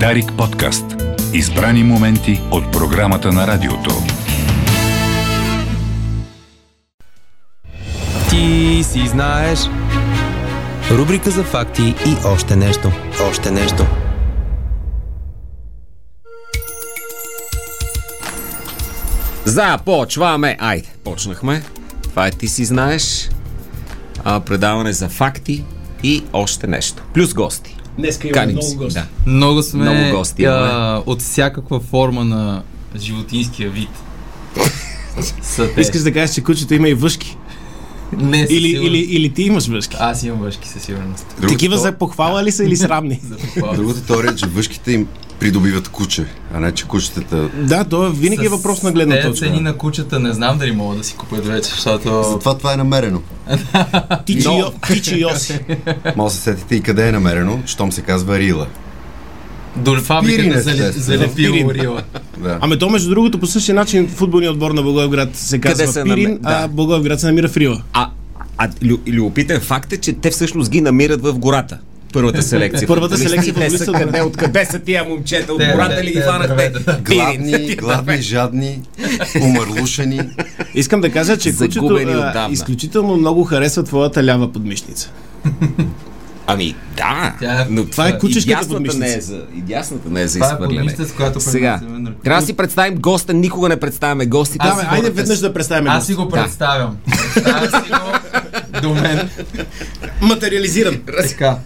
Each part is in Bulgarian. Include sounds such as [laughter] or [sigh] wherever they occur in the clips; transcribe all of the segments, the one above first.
Дарик подкаст. Избрани моменти от програмата на радиото. Ти си знаеш. Рубрика за факти и още нещо. Още нещо. Започваме! Айде, почнахме. Това е Ти си знаеш. А, предаване за факти и още нещо. Плюс гости. Днеска имаме Каним много гости. Да. Много сме Много гости а, от всякаква форма на животинския вид. [laughs] Искаш да кажеш, че кучето има и въшки? Не, със Или, или, или ти имаш въшки? Аз имам въшки със сигурност. Такива за похвала ли са или срамни? [laughs] За. Другата теория е, че въшките им придобиват куче, а не че кучетата... да, то винаги е въпрос на гледна точка. цени на кучета не знам дали могат да си купят вече, защото... Затова това е намерено. Тичи, Йоси. [laughs] Може да се сетите и къде е намерено, щом се казва Рила. До фабриката Пирин. Рила. Да. Ами то между другото по същия начин футболният отбор на Благоевград се казва се Пирин, наме- да. а Благоевград се намира в Рила. А, а лю, любопитен факт е, че те всъщност ги намират в гората. Първата селекция. Първата селекция те са къде, откъде са тия момчета? От гората ли ги те, фанахте? дървета. Гладни, гладни, жадни, умърлушени. Искам да кажа, че кучето изключително много харесва твоята лява подмишница. Ами, да. Тя е- но Това е кучешката дясната не е подмишница. за, и дясната не е за Това е изхвърляне. подмишница, с която Сега, трябва да си представим госта, никога не представяме гостите. Да, айде веднъж да представим Аз си го представям. Представям си го [laughs] до мен. Материализиран. Така.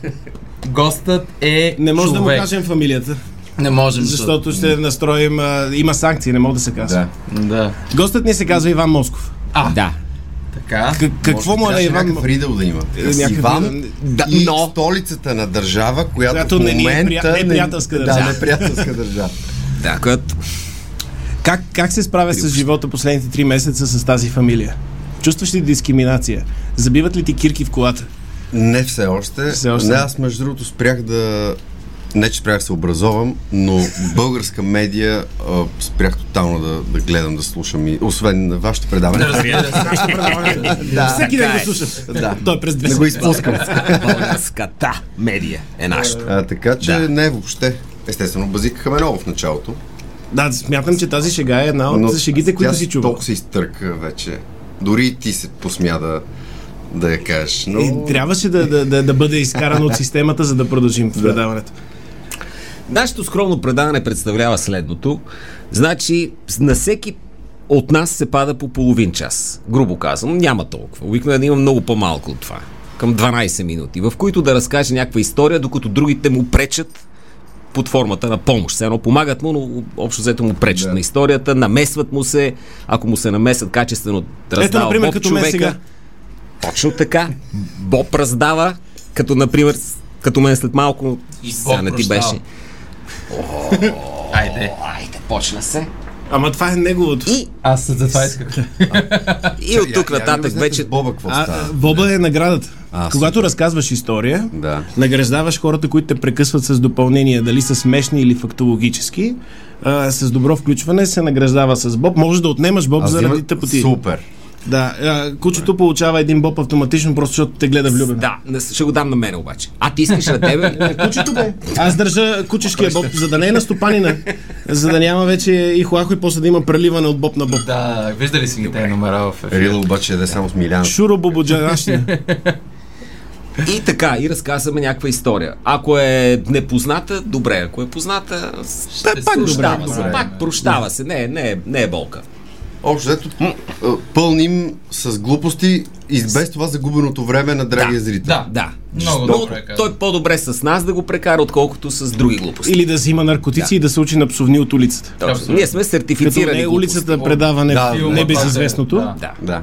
Гостът е Не може да му човек. кажем фамилията, Не можем. защото ще настроим... А, има санкции, не мога да се казва. Да. Да. Гостът ни се казва Иван Москов. А, Да. така. К- какво му е на Иван? някакъв ридъл да има. Е, някакъв Иван. Да, и но- столицата на държава, която, Която в не ни е момента... прия- неприятелска държава. [laughs] Да, неприятелска държава. Да, която... Как, как се справя с живота последните три месеца с тази фамилия? Чувстваш ли дискриминация? Забиват ли ти кирки в колата? Не все още. Все още. Не, аз между другото спрях да... Не, че спрях да се образовам, но българска медия а, спрях тотално да, да гледам, да слушам и... Освен на. Разбира се. [laughs] Да, Всеки ден го е. слушам. Да. Той е през две Не го изпускам. Българската медия е нашето. А, така че Да. не въобще. Естествено, базикаха ме много в началото. Да, смятам, че тази шега е една Но от шегите, които си чувал. толкова се изтърка вече. Дори и ти се посмя да, да я кажеш. Но... И трябваше да, да, да, да бъде изкаран от системата, за да продължим в предаването. Нашето скромно предаване представлява следното. Значи, на всеки от нас се пада по половин час. Грубо казвам, няма толкова. Обикновено има много по-малко от това. Към 12 минути, в които да разкаже някаква история, докато другите му пречат под формата на помощ. Все едно помагат му, но общо взето му пречат Да. на историята, намесват му се, ако му се намесят качествено, раздава Ето, например, като мен човека. сега. Точно така. Боб раздава, като например, като мен след малко, И сега Боб не ти беше. Айде. Айде, почна се. Ама това е неговото. И, Аз за това исках. и от тук я нататък вече... Боба какво А, става. Боба е наградата. А, Когато разказваш история, Да. награждаваш хората, които те прекъсват с допълнения, дали са смешни или фактологически. А, с добро включване се награждава с Боб. Може да отнемаш Боб Аз заради тъпоти. Супер. Да, а, кучето получава един Боб автоматично, просто защото те гледа влюбен. Да, ще го дам на мен обаче. А ти искаш на тебе? [laughs] Кучето бе. Аз държа кучешкия Боб, за да не е на стопанина, за да няма вече и хуахо и после да има преливане от Боб на Боб. Да, виждали си ги тези номера в ефир. Рила обаче е само с Милян. Шуро бободжанащина. И така, и разказваме някаква история. Ако е непозната, добре. Ако е позната, Ще пак се прощава добре, се. добре. Пак прощава се. Не, не, е- не е болка. Общо взето а, пълним с глупости и без това загубеното време на драгия Да. зрител. Да. Да. Много Но добре каза. той по-добре с нас да го прекара, отколкото с други глупости. Или да взима наркотици и да се учи на псовни от улицата. Точно. Ние сме Като сертифицирани не е улицата предаване Да, в небезизвестното. да. Да. Да.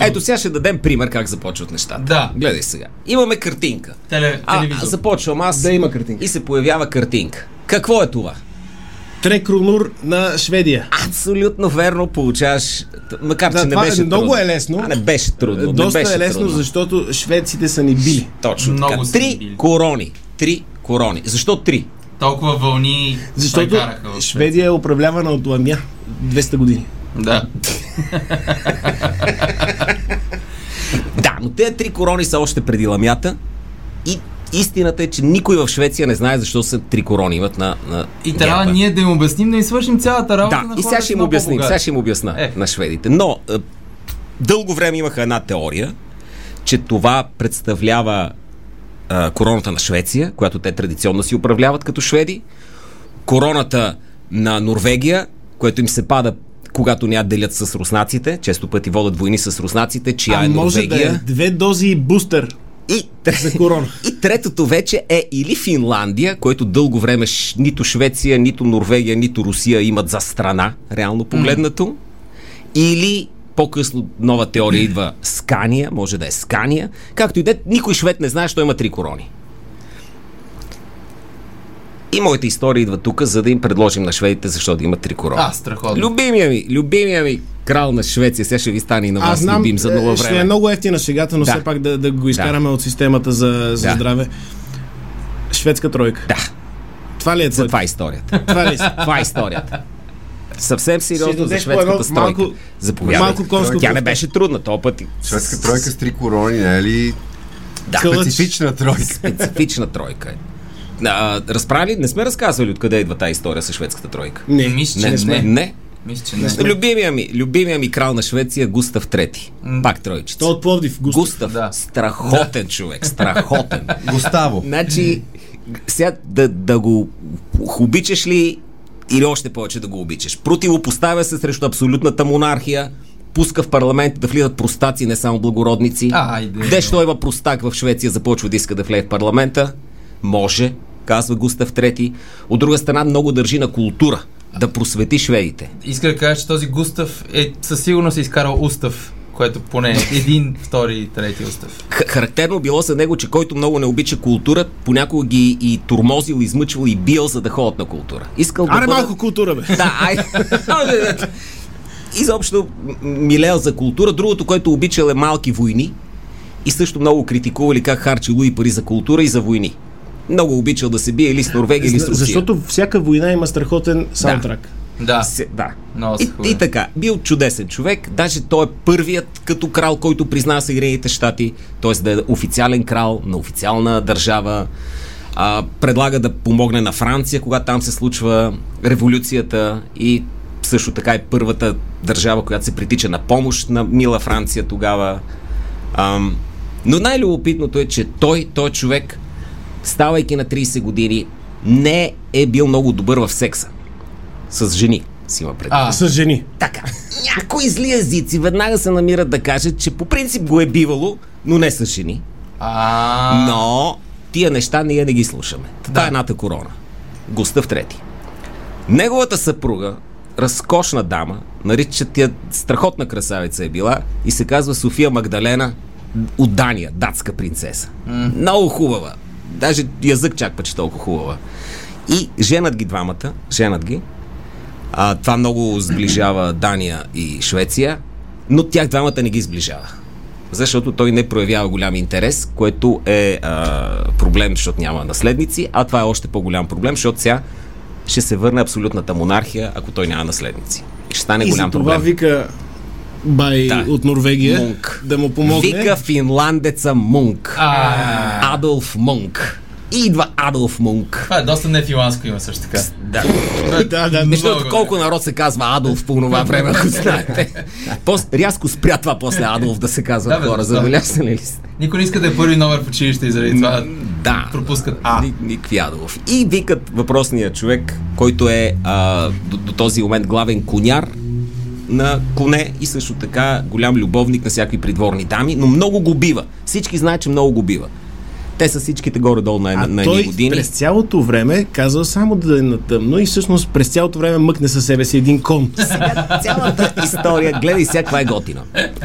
Ето сега ще дадем пример как започват нещата. Да. Гледай сега. Имаме картинка. Теле, А, телевизор. започвам аз. Да, има картинка. И се появява картинка. Какво е това? Трекронур на Шведия. Абсолютно верно получаваш, макар Да, че не това е- беше много трудно. е лесно. А, не беше трудно. Доста не беше е лесно, трудно. защото шведците са ни били. Точно Много така. Три били. корони. Три корони. Защо три? Толкова вълни Защото Шведия е управлявана от Ламя 200 години. Да. [laughs] Да, но тези три корони са още преди ламята и истината е, че никой в Швеция не знае защо са три корони имат на, на И трябва герба. ние да им обясним, да им свършим цялата работа Да, на и сега ще им обясним, сега ще им обясна Е. на шведите. Но е, дълго време имаха една теория, че това представлява е, короната на Швеция, която те традиционно си управляват като шведи, короната на Норвегия, което им се пада когато ня делят с руснаците, често пъти водят войни с руснаците, чия А е може Норвегия. да е две дози бустер. И, За корона. и третото вече е или Финландия, който дълго време нито Швеция, нито Норвегия, нито Русия имат за страна, реално погледнато. Или по-късно нова теория [clears throat] идва Скания, може да е Скания. Както и де, никой швед не знае, що има три корони. И моята история идва тук, за да им предложим на шведите защо да имат три корони. А, страхотно. Любимия ми, любимия ми крал на Швеция, сега ще ви стане и на вас Аз знам, любим за много е, ще време. е много ефтина шегата, но Да. все пак да, да го изкараме от системата за, за Да. здраве. Шведска тройка. Да, Това ли е за това е историята. Това ли си? Това е историята. Съвсем Ще сериозно за шведската стройка. малко- Заповядай. малко конско Тя не беше трудна, този път. Шведска тройка с три корони, не е ли Да, специфична тройка? специфична тройка е. А, разправили, не сме разказвали откъде идва тази история с шведската тройка. Не, Мисля, Не, че не, сме. не. Мисля, че не. Любимия ми, любимия ми крал на Швеция Густав III. Пак тройчица. То от Пловдив. Густав. Густав. Да. Страхотен човек. Страхотен. [laughs] Густаво. Значи, сега да, да го обичаш ли или още повече да го обичаш. Противопоставя се срещу абсолютната монархия, пуска в парламент да влизат простаци, не само благородници. Айде. Де що има простак в Швеция, започва да иска да влезе в парламента? Може, казва Густав III. От друга страна, много държи на култура, да просвети шведите. Иска да кажа, че този Густав е със сигурност е изкарал устав, което поне един, втори и трети устав. Характерно било за него, че който много не обича култура, понякога ги и турмозил, измъчвал и бил, за да ходят на култура. Искал да Аре бъдат- малко култура, бе. Да, ай. [laughs] Изобщо м- милеел за култура. Другото, което обичал е малки войни. И също много критикували как харчи Луи пари за култура и за войни. Много обичал да се бие или с Норвегия, или с Русия. Защото всяка война има страхотен саундтрак. Да. Се, да. Много са И, и така, бил чудесен човек. Даже той е първият като крал, който призна Съединените щати, т.е. да е официален крал на официална държава. А, предлага да помогне на Франция, когато там се случва революцията и също така е първата държава, която се притича на помощ на мила Франция тогава. Ам, но най-любопитното е, че той, той човек, ставайки на 30 години, не е бил много добър в секса. С жени, си има предвид. А, С жени. Така, някои зли езици веднага се намират да кажат, че по принцип го е бивало, но не с жени. а, Но тия неща ние не ги слушаме. Това е едната корона. Густав Трети. Неговата съпруга, разкошна дама, наричат я страхотна красавица е била и се казва София Магдалена от Дания, датска принцеса. Много хубава. Даже язък чак пък, че толкова хубава. И женат ги двамата, женат ги. А, това много сближава Дания и Швеция, но тях двамата не ги сближава. Защото той не проявява голям интерес, което е а, проблем, защото няма наследници, а това е още по-голям проблем, защото сега ще се върне абсолютната монархия, ако той няма наследници. И ще стане И за голям това проблем. вика бай Да. от Норвегия Мунк. да му помогне. Вика финландеца Мунк. а, Адолф Мунк. И идва Адолф Мунк. това е доста нефиланско има също така. [laughs] Да. да, да, Между Много другото, колко народ се казва Адолф по това време, ако [laughs] знаете. Пос, рязко спря това после Адолф да се казва Да, хора. Забелязали ли сте? Никой не иска да е първи номер в училище и заради това Да. пропускат А. Ни- Никакви Адолф. И викат въпросния човек, който е а, до, до този момент главен коняр на коне и също така голям любовник на всякакви придворни дами, но много го бива. Всички знаят, че много го бива. Те са всичките горе-долу на, А на, на той едни години. през цялото време казва само да е на тъмно и всъщност през цялото време мъкне със себе си един кон. [laughs] Цялата история, гледай сега каква е готина.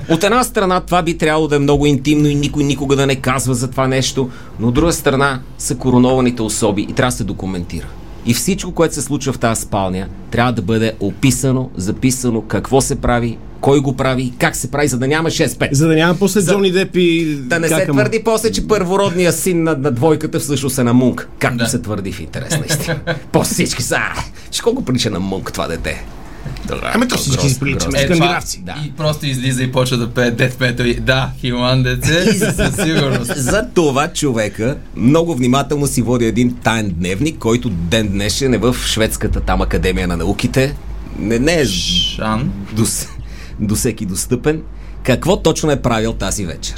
От една страна това би трябвало да е много интимно и никой никога да не казва за това нещо, но от друга страна са коронованите особи и трябва да се документира. И всичко, което се случва в тази спалня, трябва да бъде описано, записано, какво се прави, кой го прави как се прави, за да няма 6-5. За да няма после За- Джони Деп и... Да не се му. твърди после, че първородният син на, на двойката всъщност е на Мунк. Както Да. се твърди в интерес на истина. после всички са, «А, ще колко прилича на Мунк това дете. Ами то всички си приличаме. Е, Скандинавци. Да. И просто излиза и почва да пее Death Metal и да, Хилан деце, със сигурност. За това човека много внимателно си води един таен дневник, който ден днешен е в шведската там академия на науките. Не, не е Шан. до, до всеки достъпен. Какво точно е правил тази вечер?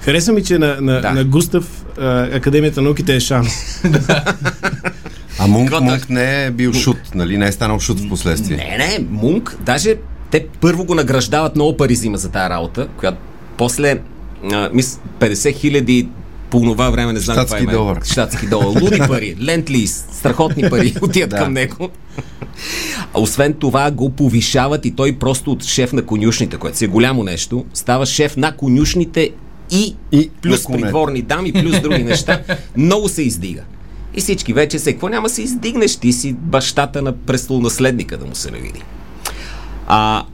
Хареса ми, че на, на, Да. на Густав а, Академията на науките е шан. [laughs] А Мунк, Какво Мунк не е бил шут, нали? Не е станал шут в последствие. Не, не, Мунк, даже те първо го награждават много пари взима за тази работа, която после а, мис, 50 хиляди по това време, не знам Щатски каква е. долар. Щатски долар. Луди пари, [laughs] ленд-лиз, страхотни пари отиват Да. към него. А освен това го повишават и той просто от шеф на конюшните, което си е голямо нещо, става шеф на конюшните и, И плюс придворни дами, плюс други неща. [laughs] Много се издига. И всички вече се, какво няма се издигнеш, ти си бащата на престолонаследника да му се не види. А,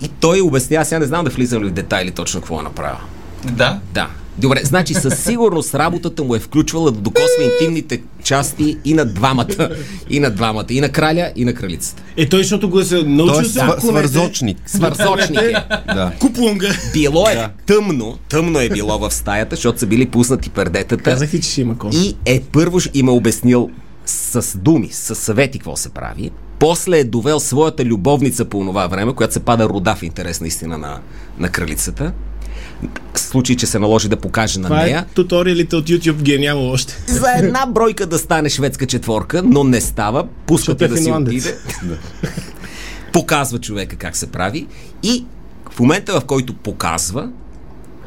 и той обяснява, сега не знам да влизам ли в детайли точно какво е направил. Да. Да. Добре, значи със сигурност работата му е включвала да докосва интимните части и на двамата. И на двамата. И на краля, и на кралицата. Е, той, защото го е се научил Той е се свър- свързочник. Свързочник е. Да. Куплунга. Било е тъмно, тъмно е било в стаята, защото са били пуснати пердетата. Казах ти, че ще има кон. И е първо им е обяснил с думи, с съвети какво се прави. После е довел своята любовница по това време, която се пада рода в интерес наистина на, на кралицата. Случай, че се наложи да покаже на Това нея. е туториалите от YouTube ги е нямало още. За една бройка да стане шведска четворка, но не става. Защото е да си отиде. [laughs] Показва човека как се прави. И в момента, в който показва,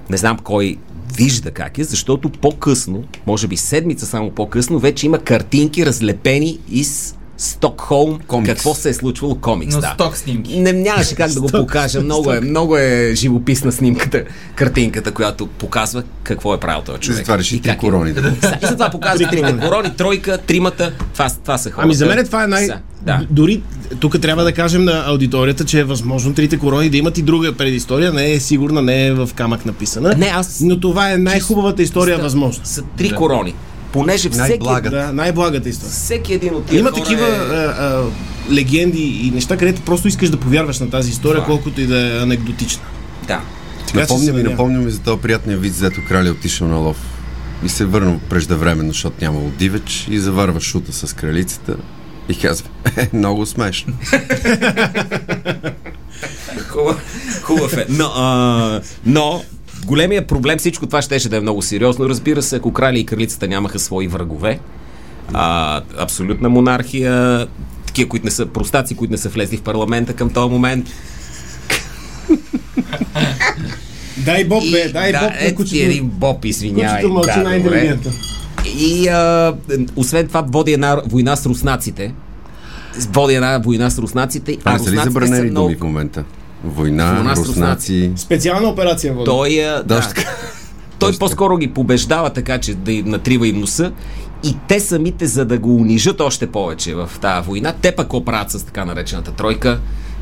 не знам кой вижда как е, защото по-късно, може би седмица само по-късно, вече има картинки разлепени из Стокхолм, Комикс. какво се е случвало комикс. Но да. сток снимки. Не, нямаше как да го покажа. Много е, много е живописна снимката, картинката, която показва какво е правил този човек. Затова реши И три е. корони. Да, И затова показва трите корони, тройка, тримата. Това, това са хората. Ами за мен това е най... Да. Дори тук трябва да кажем на аудиторията, че е възможно трите корони да имат и друга предистория. Не е сигурна, не е в камък написана. Не, аз- Но това е най-хубавата история възможна. Са три корони. Понеже всеки, Най-блага. Да, най-благата история. всеки един от тия Има такива е... а, а, легенди и неща, където просто искаш да повярваш на тази история, Това е. колкото и да е анекдотична. Да. Така Напомня ми, напомня ми за този приятния вид, зето краля отишъл на лов. И се върнал преждевременно, защото нямало дивеч и заварва шута с кралицата. И казва, [laughs] е, много смешно. [laughs] Хубав, хубав е. Но, а, но големия проблем, всичко това щеше да е много сериозно. Разбира се, ако краля и кралицата нямаха свои врагове, а, абсолютна монархия, такива, които не са простаци, които не са влезли в парламента към този момент. [laughs] Дай Боб, бе, дай да, Боб на ти кучето. един боб, извинявай. Кучето мълчи Да, най-интелигентно. И а, освен това води една война с руснаците. Води една война с руснаците. Това не са ли руснаците забранени са много- думи в момента? Война, Война с руснаци. Специална операция води. Той, а, да, така. той по-скоро ги побеждава така, че да им натрива им носа и те самите, за да го унижат още повече в тази война, те пък какво правят с така наречената тройка?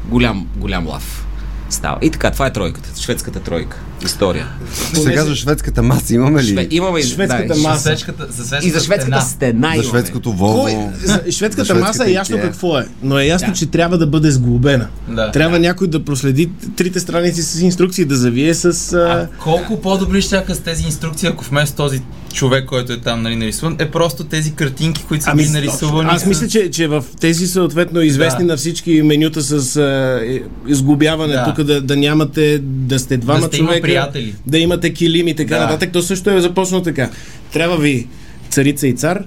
Голям, голям лав. Става. И така, това е тройката, шведската тройка. История. Се казва шведската маса, имаме ли? Шве... Имаме и- Шведската да, маса. За свечката, за свечката И за шведската стена За шведското Кой? Волво. За шведската за маса е шведската ясно какво е, но е ясно, Да. че трябва да бъде сглобена. Да. Трябва някой да проследи трите страници с инструкции, да завие с... А А... колко по-добри ще с тези инструкции, ако вместо този човек, който е там нали, нарисуван, е просто тези картинки, които са Ами, били нарисувани. аз мисля, че, че в тези съответно известни Да. на всички менюта с а, е, изглобяване, Да. тук да, да нямате, да сте двама Да сте човека, приятели. да имате килим и така Да. нататък, то също е започнало така. Трябва ви царица и цар,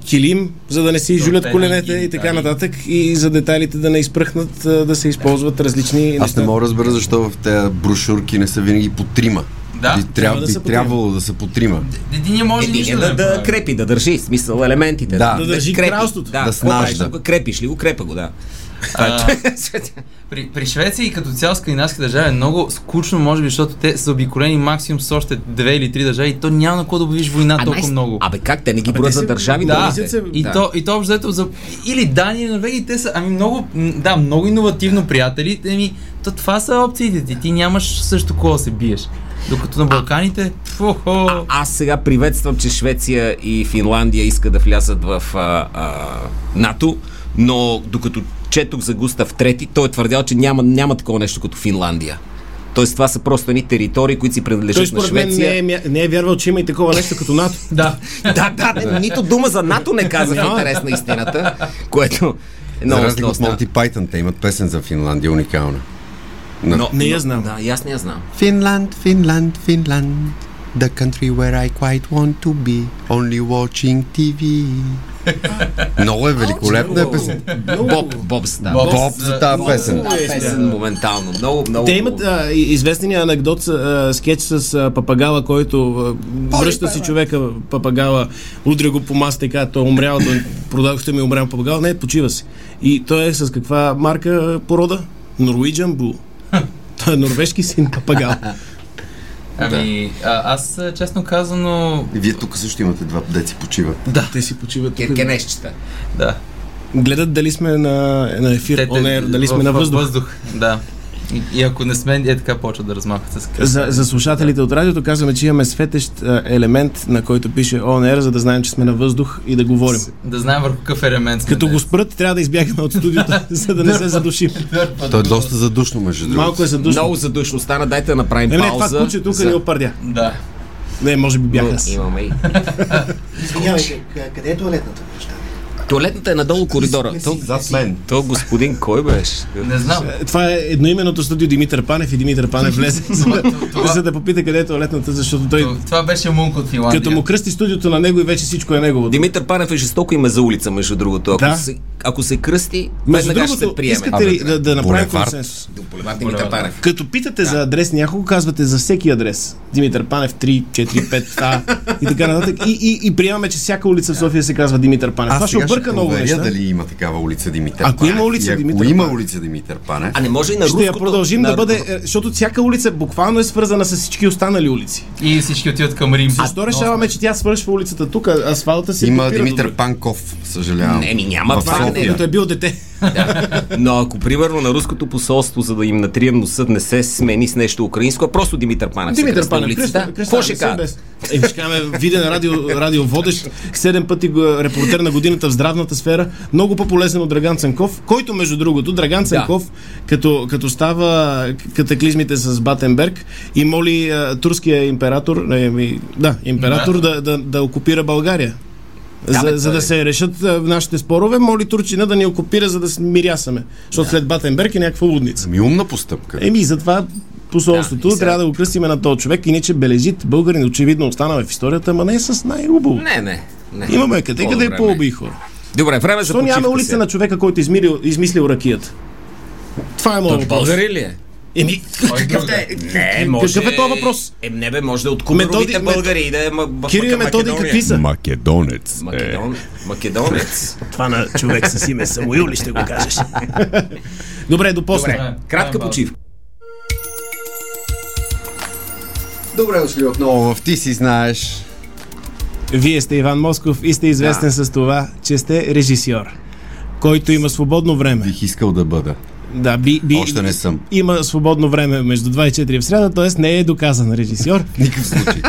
килим, за да не се изжулят коленете и така нататък и за детайлите да не изпръхнат, да се използват различни Аз неща. не мога да разбера защо в тези брошурки не са винаги по трима. Да. Би, Трябва да би трябвало да са по трима. Един може Един нищо е да, да, не да крепи, да държи, смисъл елементите. Да. Да държи кралството. Да, Да снажда. Тук Крепиш ли го? Крепа го, да. А, [laughs] При, при Швеция и като цяло скандинавски държави е много скучно, може би, защото те са обиколени максимум с още две или три държави и то няма на какво да обявиш война А, толкова най- много. Абе как? Те не ги броят за държави. да, другите. се- И, Да. то, и то общо взето за... Или Дания, или Норвегия, те са ами много, да, много иновативно приятели. Еми, то това са опциите ти. Ти нямаш също кого да се биеш. Докато на Балканите, фу-хо. Аз сега приветствам, че Швеция и Финландия искат да влязат в а, а, НАТО, но докато четох за Густав Трети, той е твърдял, че няма, няма такова нещо като Финландия. Тоест това са просто едни територии, които си принадлежат на Швеция. не е, не е вярвал, че има и такова нещо като НАТО. [laughs] [laughs] Да. Да, да, не, нито дума за НАТО не казах в интерес на истината, което е много За разлика от Монти Пайтън, те имат песен за Финландия, уникална. На- Но, Не я но- знам. Да, и аз не я знам. Finland, Finland, Finland, the country where I quite want to be, only watching TV. [laughs] Много е великолепна е песен. Боб, Боб става. Боб. Боб за тази песен. песен моментално. Много, много. Те имат а, известния анекдот, с, а, скетч с а, папагала, който а, връща си човека папагала, удря го по масата и казва, той е умрял, той продавахте ми е умрял папагал. Не, почива си. И той е с каква марка порода? Norwegian [laughs] Blue. Той е норвежки син папагал. [laughs] Ами, а, аз честно казано, Вие тук също имате два деци почиват. Те си почиват. тук. Кенешчета. да. Гледат дали сме на, на ефир, Те- air, дали сме в- на въздух. въздух. Да. И, и ако не сме, е така почват да размахват с кръст. За, за слушателите от радиото казваме, че имаме светещ а, елемент, на който пише Air, за да знаем, че сме на въздух и да говорим. Да знаем върху какъв елемент сме Като го спрат, трябва да избягаме от студиото, [laughs] за да не се задушим. То е доста задушно, между другото. Малко е задушно. Много задушно стана. Дайте да направим Не, не, това пауза. куче тук за- ни опърдя. Да. Не, може би бях аз. Имаме и. [laughs] Извинявайте, къде е туалетната? Туалетната е надолу коридора. То, Зад мен. то господин кой беше? Не знам. Е, Това е едноименното студио Димитър Панев и Димитър Панев влезе, за да, това- за да попита къде е туалетната, защото той, То- Това беше Мунк от Финландия. като му кръсти студиото на него и вече всичко е негово. Димитър Панев е жестоко име за улица, между другото. Ако, Да. се, ако се кръсти, Между веднага ще се другото, приеме. искате ли да, да направим консенсус? Като питате за адрес няколко, казвате за всеки адрес. Димитър Панев 3, 4, 5, А и така нататък. И, и, и приемаме, че всяка улица в София се казва Димитър Панев. Това ще обърка много неща. дали има такава улица Димитър Ако Панев. има улица И ако Димитър има Панев. улица Димитър Панев, А не може и на Ще я руското... продължим на... да бъде, защото всяка улица буквално е свързана с всички останали улици. И всички отиват към Рим. Защо решаваме, че тя свършва улицата тук, асфалта се има Димитър? Панков, съжалявам. Не, ми няма В това, Това София. като е бил дете. Да. Но ако примерно на руското посолство, за да им натрием носът, не се смени с нещо украинско, а просто Димитър Панев Димитър Панев, улицата, кръста, какво ще кажа? Е, ще кажем, виден радио, радио водещ, седем пъти репортер на годината в здравната сфера, много по-полезен от Драган Цанков, който между другото, Драган Цанков, като, като става катаклизмите с Батенберг и моли турския император, ми, да, император да, да, да окупира България. За, за да той- се решат а, нашите спорове, моли Турчина да ни окупира, за да се мирясаме. Защото след Батенберг е някаква лудница. Ми умна постъпка. Еми, затова посолството Да, сега- трябва да го кръстиме на този човек, иначе бележит българин очевидно останал е в историята, ама не е с най-убаво. Не, не. не. Имаме къде, къде е по-уби хора. Добре, време за Защо нямаме улица сега. на човека, който е измислил, ракията? Това е моят въпрос. българи ли е? Еми, Какъв е? Не, може... Какъв е този въпрос? Е, не бе, може да е от мет- българи и да е в Кирил Методи какви са? Македонец. Македон... Македонец. Това на човек с име Самуил ли ще го кажеш? [laughs] Добре, до после. Добре, кратка Добре. почивка. Добре дошли отново в Ти си знаеш. Вие сте Иван Москов и сте известен Да. с това, че сте режисьор, който има свободно време. Бих искал да бъда. Да, би, би, Още не съм. Има свободно време между 2 и 4 в среда, т.е. не е доказан режисьор. В [laughs] никакъв случай.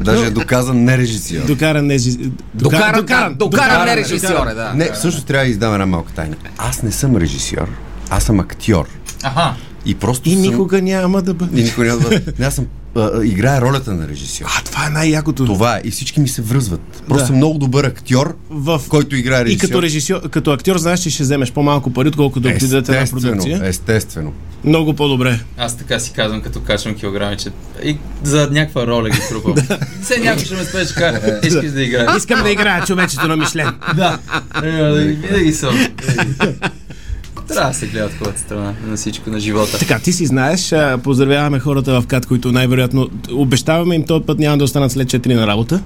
Даже е доказан не режисьор. Докаран не режи... Докаран, докаран, докаран, не режисьор, е, да. Не, всъщност трябва да издам една малка тайна. Аз не съм режисьор, аз съм актьор. Аха. И просто И съм... никога няма да бъде. И никога няма да бъда. Не, [laughs] аз съм... А, играя ролята на режисьор. А, това е най-якото. Това е. И всички ми се връзват. Просто Да. съм много добър актьор, В... който играе И режисьор. като режисьор, като актьор знаеш, че ще вземеш по-малко пари, отколкото да отидете на продукция. естествено. Много по-добре. Аз така си казвам, като качвам килограми, че и за някаква роля ги трупам. [laughs] Все някой ще ме спее, ще [laughs] искаш да играеш. Искам да играя човечето на Мишлен. Да. Е, Винаги съм. Трябва да се гледа от хубавата страна на всичко, на живота. Така, ти си знаеш, поздравяваме хората в КАТ, които най-вероятно обещаваме им този път няма да останат след 4 на работа.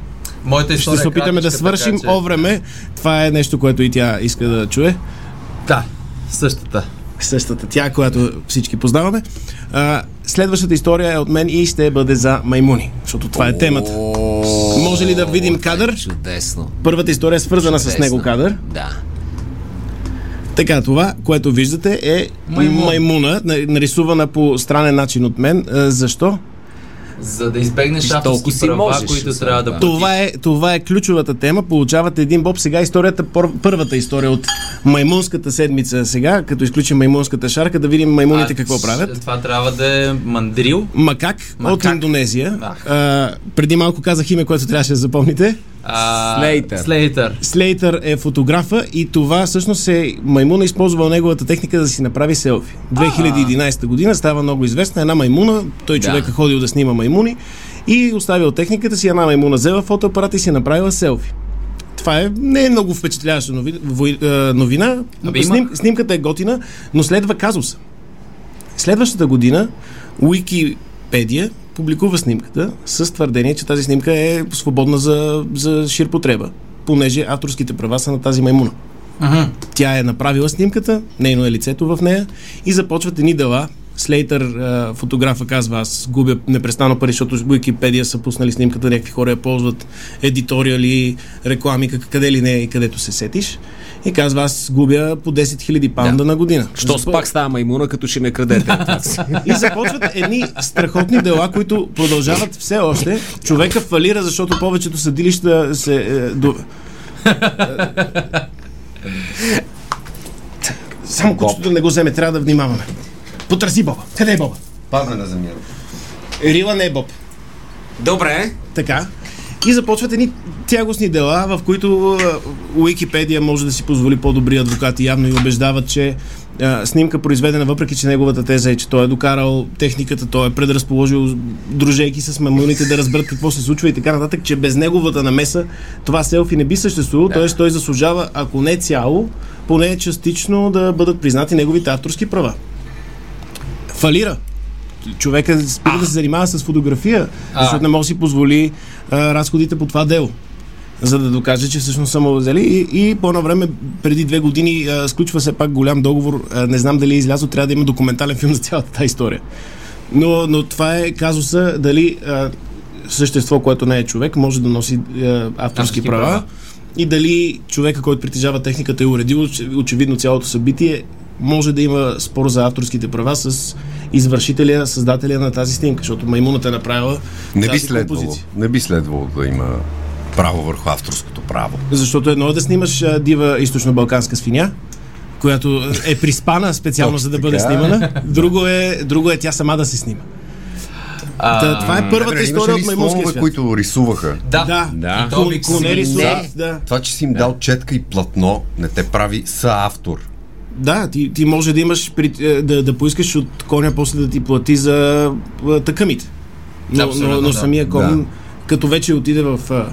Моята Ще се опитаме да свършим така че- о време. Това е нещо, което и тя иска да чуе. Да, същата. Същата тя, която всички познаваме. А, следващата история е от мен и ще бъде за маймуни, защото това е темата. Може ли да видим кадър? Чудесно. Първата история е свързана с него кадър. Да. Така, това, което виждате е Маймун. маймуна, на- нарисувана по странен начин от мен. А, защо? За да избегнеш авторски права, можеш, които трябва да да. платиш. Това е, това е ключовата тема. Получавате един боб. Сега историята, пър, първата история от маймунската седмица сега, като изключим маймунската шарка, да видим маймуните А, какво правят. Това трябва да е мандрил. Макак, Макак. от Индонезия. Ах. А, преди малко казах име, което трябваше да запомните. Слейтър. Слейтър. Слейтър е фотографа и това всъщност е маймуна използвал неговата техника да си направи селфи. 2011 година става много известна една маймуна, той Да. човек е ходил да снима маймуни и оставил техниката си, една маймуна взела фотоапарата и си е направила селфи. Това е, не е много впечатляваща е, новина. Абе, има- Сним, снимката е готина, но следва казуса. Следващата година Уикипедия публикува снимката с твърдение, че тази снимка е свободна за, за шир потреба, понеже авторските права са на тази маймуна. Мгм. Тя е направила снимката, нейно е лицето в нея и започват едни дела. Слейтър, фотографа, казва, аз губя непрестанно пари, защото в Wikipedia са пуснали снимката, някакви хора я ползват, едиториали, реклами, къде ли не и където се сетиш. И казва, аз губя по 10 000 паунда Да. на година. Що с пак става маймуна, като ще ме крадете? [laughs] И започват едни страхотни дела, които продължават все още. Човека фалира, защото повечето съдилища се... Е, до... [laughs] Само кучето да не го вземе, трябва да внимаваме. Потърси Боба. Къде е Боба? Падне на земята. Рила не е Боб. Добре. Така. И започват едни тягостни дела, в които Уикипедия може да си позволи по-добри адвокати. Явно и убеждават, че а, снимка произведена, въпреки че неговата теза е, че той е докарал техниката, той е предразположил дружейки с мамуните да разберат какво се случва и така нататък, че без неговата намеса това селфи не би съществувало, да. т.е. той заслужава, ако не цяло, поне частично да бъдат признати неговите авторски права. Фалира човека спира да се занимава с фотография, защото не може да си позволи а, разходите по това дело. За да докаже, че всъщност са му взели. И, и по-навреме, преди две години, а, сключва се пак голям договор. А, не знам дали е излязъл, трябва да има документален филм [laughs] за цялата тази история. Но, но това е казуса дали а, същество, което не е човек, може да носи а, авторски Авторски права. права. И дали човека, който притежава техниката, е уредил оч- очевидно цялото събитие, може да има спор за авторските права с извършителя, създателя на тази снимка, защото маймуната е направила Не би тази следвало. композиция. Не би следвало да има право върху авторското право. Защото едно е да снимаш дива източно-балканска свиня, която е приспана специално за да бъде снимана. Друго е, друго е тя сама да се снима. А, Та, това е първата Добре, история от маймунския свят. които рисуваха? Да. Да, Да. Би Коне рисуват, да. Това, че си им дал четка и платно, не те прави съавтор. Да, ти, ти може да имаш е, да, да поискаш от коня после да ти плати за а, тъкамите. Но, Абсолютно, но, но да. самия кон, Да. като вече отиде в а,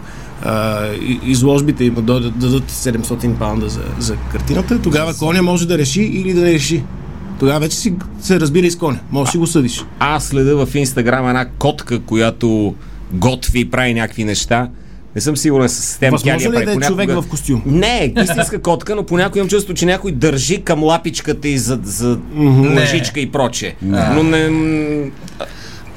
а, и- изложбите и му дадат, дадат 700 паунда за, за картината, тогава коня може да реши или да не реши. Тогава вече си се разбира и с коня. Може да си го съдиш. Аз следа в Инстаграм една котка, която готви и прави някакви неща. Не съм сигурен с тем. Възможно ли е да е човек в костюм? Не, истинска котка, но понякога имам чувство, че някой държи към лапичката и за, за лъжичка и проче. Но не...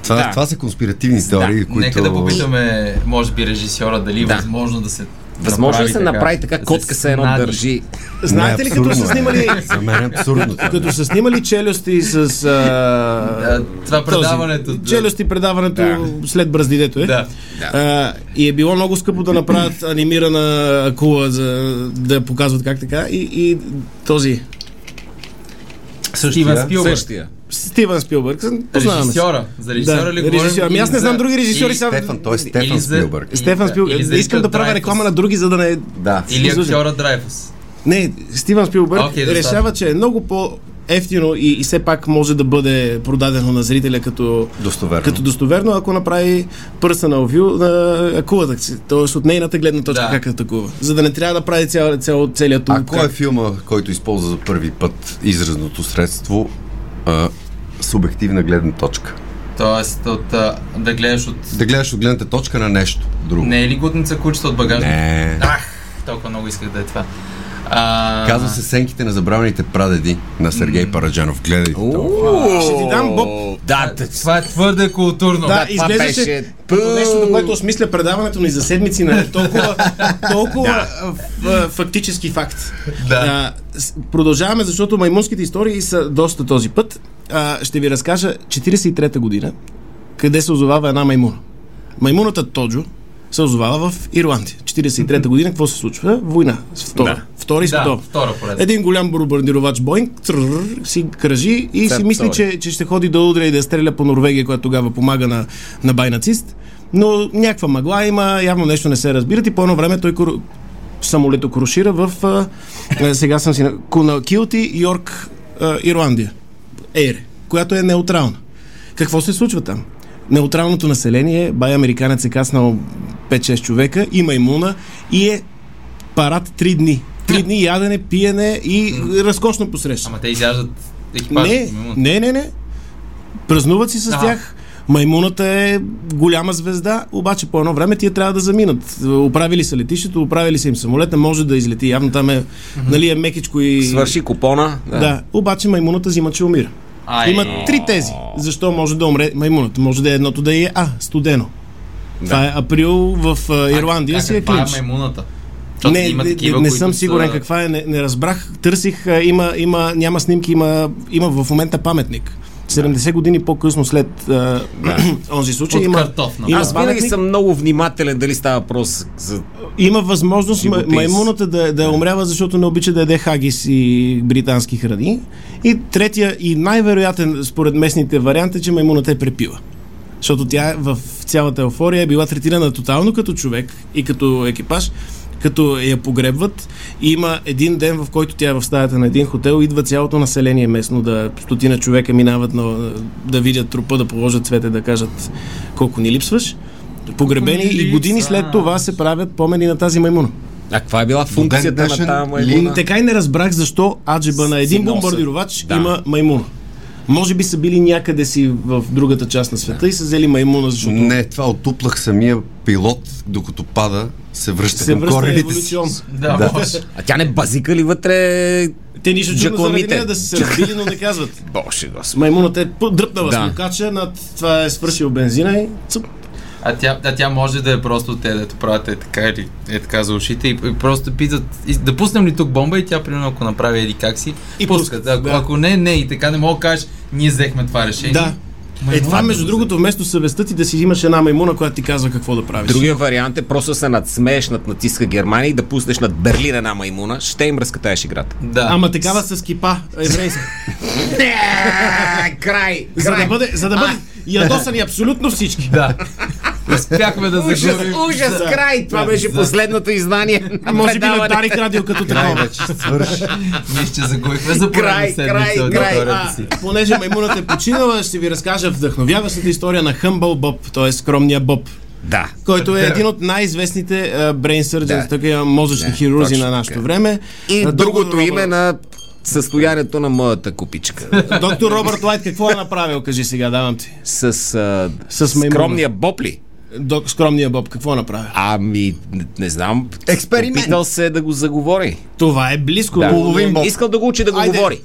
Това, Да. това са конспиративни теории, които... Нека да попитаме, може би, режисьора дали е Да. възможно да се Възможно ли се направи така, да котка се едно държи? Знаете ли, като са е. снимали За мен е абсурдно. като са снимали челюсти с... А, Да, това предаването, Този, да. челюсти предаването Да. след браздидето е. Да. А, и е било много скъпо да направят анимирана акула, за да показват как така. И, и този Спилбърг. Същия. Стивен Спилбърг, познаваме. Режисьора. За режисьора Да, ли говорим? режисьор. Ами аз не знам за- други режисьори, сега- Стефан, той е Стефан за- Спилбърг. Стефан Да, Спилбърг. или искам да правя реклама на други, за да не... Да. Или актьора Драйфус. Не, Стивен Спилбърг достатъчно. решава, че е много по ефтино и, и все пак може да бъде продадено на зрителя като Достоверно. като достоверно, ако направи personal view на акулата си. Тоест от нейната гледна точка Да. как атакува. За да не трябва да прави цял, цял, целият А кой е филма, който използва за първи път изразното средство а, субективна гледна точка? Тоест, от, а, да гледаш от... Да гледаш от гледната точка на нещо друго. Не е ли гутница кучета от багажника? Не. Ах, толкова много исках да е това. А, Казва се Сенките на забравените прадеди на Сергей Параджанов. Гледайте това. Ще ти дам Боб. Да, Това е твърде културно. Да, изглеждаше нещо, на което осмисля предаването ни за седмици на толкова, [laughs] толкова фактически факт. Да. Продължаваме, защото маймунските истории са доста този път. А, ще ви разкажа 43-та година, къде се озовава една маймуна. Маймуната Тоджо се озовава в Ирландия. 43-та година, какво се случва? Война. Втора. Да. Втори Да, втора. Един голям бомбардировач Боинг трррр, си кръжи и Цар си мисли, че, че ще ходи да удря и да стреля по Норвегия, която тогава помага на, на бай нацист. Но някаква мъгла има, явно нещо не се разбират и по едно време той кору... самолето крушира в а, сега съм си на Кунакилти, Йорк, а, Ирландия. Ейре, която е неутрална. Какво се случва там? Неутралното население, бай американец е каснал 5-6 човека, има имуна и е парад 3 дни. Три дни ядене, пиене и разкошно посрещане. Ама те изяждат екипаж. Не, не, не, не. Празнуват си с А. тях. Маймуната е голяма звезда, обаче по едно време тия трябва да заминат. Оправили са летището, оправили са им самолета, може да излети. Явно там е, нали, е мекичко и... свърши купона. Да. да, обаче маймуната взима, че умира. Ай, Има три тези. Защо може да умре маймуната? Може да е едното да е А, студено. Това е април в а, Ирландия си е каква клинч. е маймуната? Защото Не, има не, такива, не които съм сигурен са... каква е, не, не разбрах. Търсих, а, има, има, няма снимки, има, има в момента паметник. 70 години по-късно след а, онзи случай От има, картоф, има, Аз винаги съм много внимателен дали става въпрос за... има възможност ма, маймуната да, да умрява, защото не обича да яде хагис и британски храни. И третия и най-вероятен според местните вариант е, че маймуната е препила. Защото тя в цялата еуфория е била третирана тотално като човек и като екипаж, като я погребват. И има един ден, в който тя е в стаята на един хотел, идва цялото население местно, да стотина човека минават на, да видят трупа, да положат цвете, да кажат колко ни липсваш. Погребени и години след това се правят помени на тази маймуна. А каква е била функцията на тази ли- маймуна? Така и не разбрах защо аджеба на един бомбардировач Да. има маймуна. Може би са били някъде си в другата част на света и са взели маймуна, защото Не, това отуплах самия пилот, докато пада, се връща се към корените си. Да, Да. [laughs] А тя не базика ли вътре Те нищо чудно заради нея да са се разбили, но не казват. [laughs] Боже господи. Маймуната е дръпнала Да. смукача, над това е свършил бензина и цуп. А тя, а тя може да е просто те, дето правят е така или е така за ушите и, и просто питат и, да пуснем ли тук бомба и тя примерно ако направи еди как си И пускат. пускат, Ако, да. ако не, не и така не мога да кажеш ние взехме това решение. Да. Е, това между го другото, вместо съвестта ти да си имаш една маймуна, която ти казва какво да правиш. Другия вариант е просто се надсмееш над натиска Германия и да пуснеш над Берлин една маймуна, ще им разкатаеш играта. Да. Ама такава с кипа, еврейска. [laughs] край! за да бъде, за да бъде ядосани абсолютно всички. Да. [laughs] Успяхме да Ужас, загубим. ужас, край! Това беше да. последното издание на Може би на. Дарик Радио като такова. Вече свърши. Ние ще загубихме за Край, край, край. А, понеже маймуната е починала, ще ви разкажа вдъхновяващата история на Humble Боб, т.е. скромния Боб, Да. който е един от най-известните uh, brain surgeons, Да. такива мозъчни Да, хирурзи точно на нашето така. време. И А, другото доктор име на състоянието на моята купичка. Доктор Робърт Лайт какво е направил, кажи сега, давам ти. С, а, С маймуна. скромния бопли. Док, скромния Боб, какво направил? Ами, не, не знам. Експеримент. Опитал се да го заговори. Това е близко. Да. Половин боб. Искал да го учи да го Айде. говори.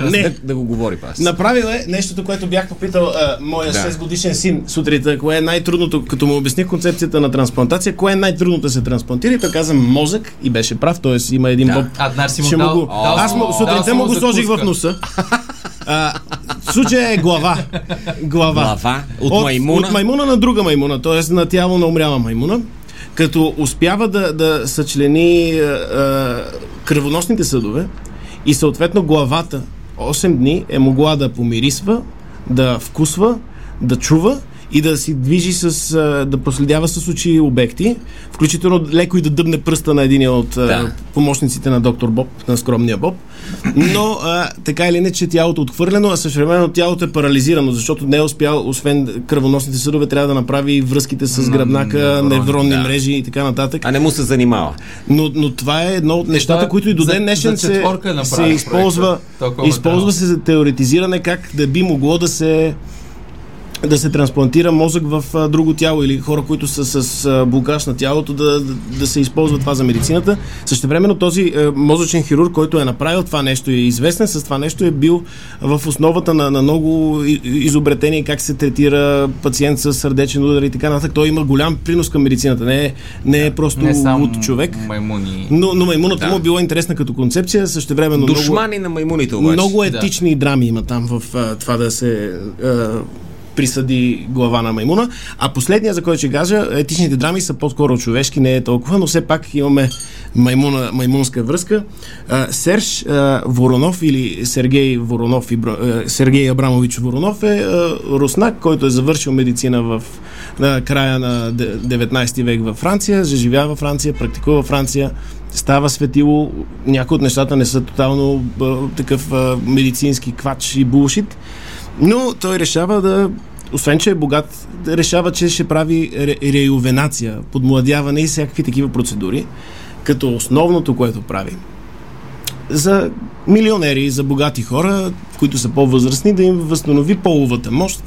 Не. Да, да го говори пас. Направил е нещото, което бях попитал а, моя Да. 6 годишен син сутринта, кое е най-трудното, като му обясних концепцията на трансплантация, кое е най-трудното да се трансплантира и той каза мозък и беше прав, т.е. има един Да. боб. А, си му Ще дал- му го... дал Аз му, сутринта му го сложих в носа. [laughs] А, случая е глава. Глава. Глава от от маймуна? От маймуна на друга маймуна, т.е. на тяло на умряла маймуна, като успява да, да съчлени а, кръвоносните съдове и съответно главата 8 дни е могла да помирисва, да вкусва, да чува и да си движи с, да проследява с очи обекти, включително леко и да дъбне пръста на един от Да. помощниците на доктор Боб, на скромния Боб. Но а, така или иначе тялото е отхвърлено, а същевременно тялото е парализирано, защото не е успял, освен кръвоносните съдове, трябва да направи връзките с гръбнака, неврони, невронни да. мрежи и така нататък. А не му се занимава. Но, но това е едно от нещата, това които и до ден днешен се, е се използва, проекта. Използва се за теоретизиране как да би могло да се да се трансплантира мозък в а, друго тяло или хора, които са с а, блокаж на тялото, да, да, да се използва това за медицината. Същевременно този а, мозъчен хирург, който е направил това нещо и е известен с това нещо, е бил в основата на, на много и- изобретения как се третира пациент с сърдечен удар и така нататък. Той има голям принос към медицината. Не е, не е просто Не само луд човек. маймуни. Но, но маймуната Да. му била интересна като концепция, същевременно много, Душмани на маймуните обаче. много етични драми има там в а, това да се а, присъди глава на маймуна. А последния, за който ще кажа, етичните драми са по-скоро човешки, не е толкова, но все пак имаме маймуна, маймунска връзка. А, Серж а, Воронов или Сергей Воронов, и, а, Сергей Абрамович Воронов е а, руснак, който е завършил медицина в на края на де- 19 век във Франция, заживява във Франция, практикува във Франция, става светило. Някои от нещата не са тотално а, такъв а, медицински квач и булшит, но той решава да освен, че е богат, решава, че ще прави ре, реювенация, подмладяване и всякакви такива процедури, като основното, което прави за милионери, за богати хора, които са по-възрастни, да им възстанови половата мощ,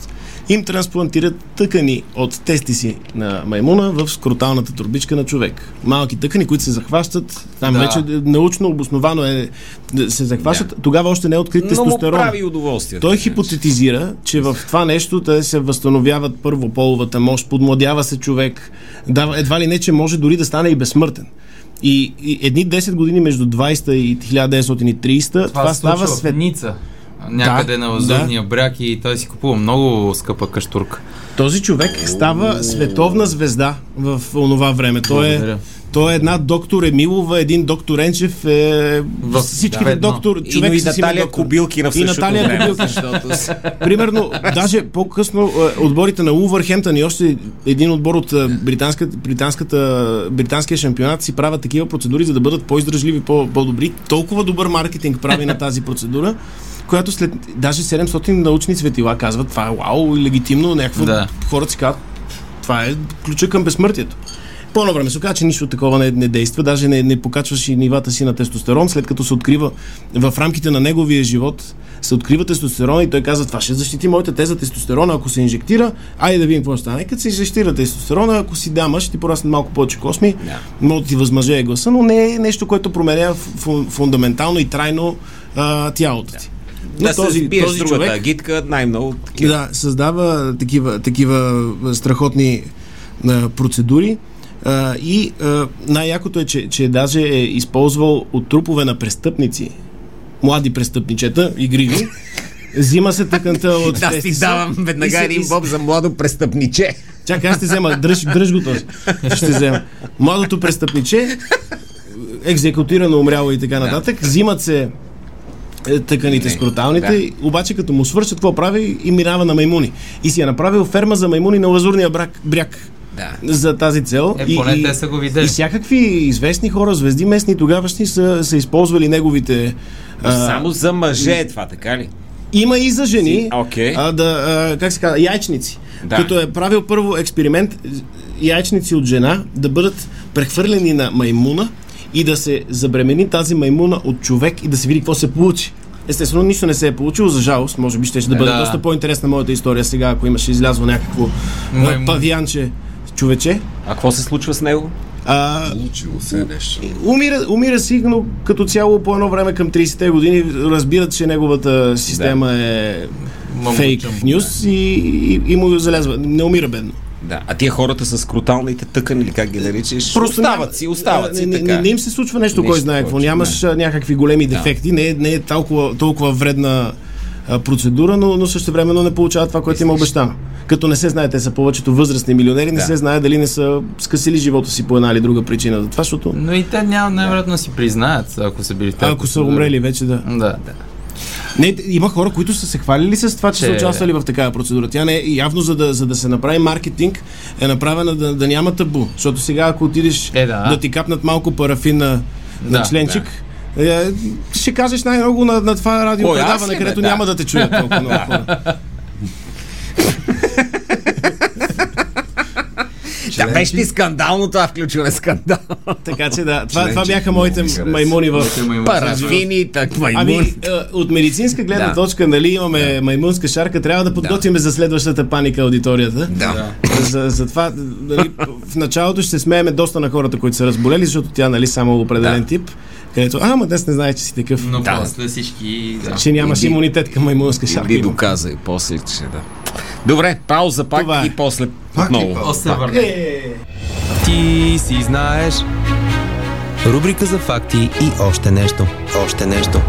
им трансплантират тъкани от тестиси на маймуна в скроталната турбичка на човек. Малки тъкани, които се захващат, там Да. вече научно обосновано е да се захващат, тогава още не е открит Но му тестостерон. прави удоволствие. Той хипотетизира, че в това нещо те се възстановяват първо половата мощ, подмладява се човек, дава, едва ли не, че може дори да стане и безсмъртен. И, и едни 10 години между 20 и 1930 това, Това, случва става в свет. Ница. Някъде Да, на Лазурния бряг и той си купува много скъпа каштурка. Този човек става световна звезда в онова време. Той е. Той е една доктор Емилова, един доктор Енчев, е, В- всичките да, доктор, И, човек но и име Наталия доктор. Кобилкина в И Наталия време. Кобилкина. Защото Примерно, даже по-късно е, отборите на Улвърхемптън и още един отбор от е, британската, британската, британския шампионат си правят такива процедури, за да бъдат по-издръжливи, по- по-добри. Толкова добър маркетинг прави на тази процедура, която след даже 700 научни светила казват, това е вау, легитимно, някакво Да. хората си казват, това е ключа към безсмъртието. По едно време се оказа, че нищо такова не, не действа, даже не, не покачваше нивата си на тестостерон, след като се открива в рамките на неговия живот, се открива тестостерон и той казва, това ще защити моята теза тестостерона, ако се инжектира, айде да видим какво ще стане. Като се инжектира тестостерона, ако си дама, ще ти пораснат малко повече косми, Да. може да ти възмъже гласа, но не е нещо, което променя фу- фундаментално и трайно а, тялото ти. Но да се сбиеш с другата агитка, най-много такива. да, създава такива, такива страхотни а, процедури. А, и а, най-якото е, че, че даже е използвал от трупове на престъпници, млади престъпничета, игриви, взима се тъканта от [laughs] Да, тестиса давам веднага един боб за младо престъпниче. Чакай, аз ще взема, дръж, дръж го този. Ще взема. Младото престъпниче, екзекутирано, умряло и така нататък, взимат се е, тъканите, Не, скроталните, да. обаче като му свършат, какво прави и минава на маймуни. И си е направил ферма за маймуни на Лазурния брак, бряг Да. за тази цел. Е, и, поне и, те са го видели. И всякакви известни хора, звезди местни, тогавашни са, са използвали неговите... а, Само за мъже е това, така ли? има и за жени, Си, окей. а, да, а, как се казва, яйчници. Да. Като е правил първо експеримент, яйчници от жена да бъдат прехвърлени на маймуна и да се забремени тази маймуна от човек и да се види какво се получи. Естествено, нищо не се е получило, за жалост. Може би ще, ще да бъде Да. доста по-интересна моята история сега, ако имаше излязло някакво Маймун. павианче човече. А какво се случва с него? А, Получило се нещо. Умира, умира си, но като цяло по едно време към 30-те години разбират, че неговата система е фейк нюс и, и, и му залязва. Не умира бедно. Да. А тия хората с круталните тъкани, или как ги наричаш, остават няма- си, остават си не, не, така. не, не им се случва нещо, Нищо кой знае какво. Нямаш а, някакви големи дефекти, не, е- не е толкова, толкова вредна процедура, но, но също времено не получава това, което им обещано. Като не се знае, те са повечето възрастни милионери, не Да. се знае дали не са скъсили живота си по една или друга причина. За това, защото Но и те няма най-вероятно да си признаят, ако са били тези ако са умрели вече да. Да, да. Не, има хора, които са се хвалили с това, че, Че- са участвали в такава процедура. Тя не е явно, за да, за да се направи маркетинг, е направена да, да няма табу. Защото сега, ако отидеш Е, да. да ти капнат малко парафин на, на Да, членчик, е, ще кажеш най-много на, на това радиопредаване, бе? където Да. няма да те чуят толкова много хора. [laughs] Да, беше ли скандално това включване скандал? Така че да, това, това бяха моите маймуни в... Парафини, так. Ами, е, от медицинска гледна Да. точка, нали, имаме маймунска шарка, трябва да подготвим за следващата паника аудиторията. Да. За, за това, нали, в началото ще смееме доста на хората, които са разболели, защото тя, нали, само определен Да. тип, където, а, ама днес не знаеш, че си такъв, Но Да. после всички... Да. че нямаш Иди. имунитет към маймунска шарка. Иди доказа и после ще да. Добре, пауза пак Това е. и после Пак и отново. пауза. После върне. Е, Ти си знаеш. Рубрика за факти и още нещо. Още нещо.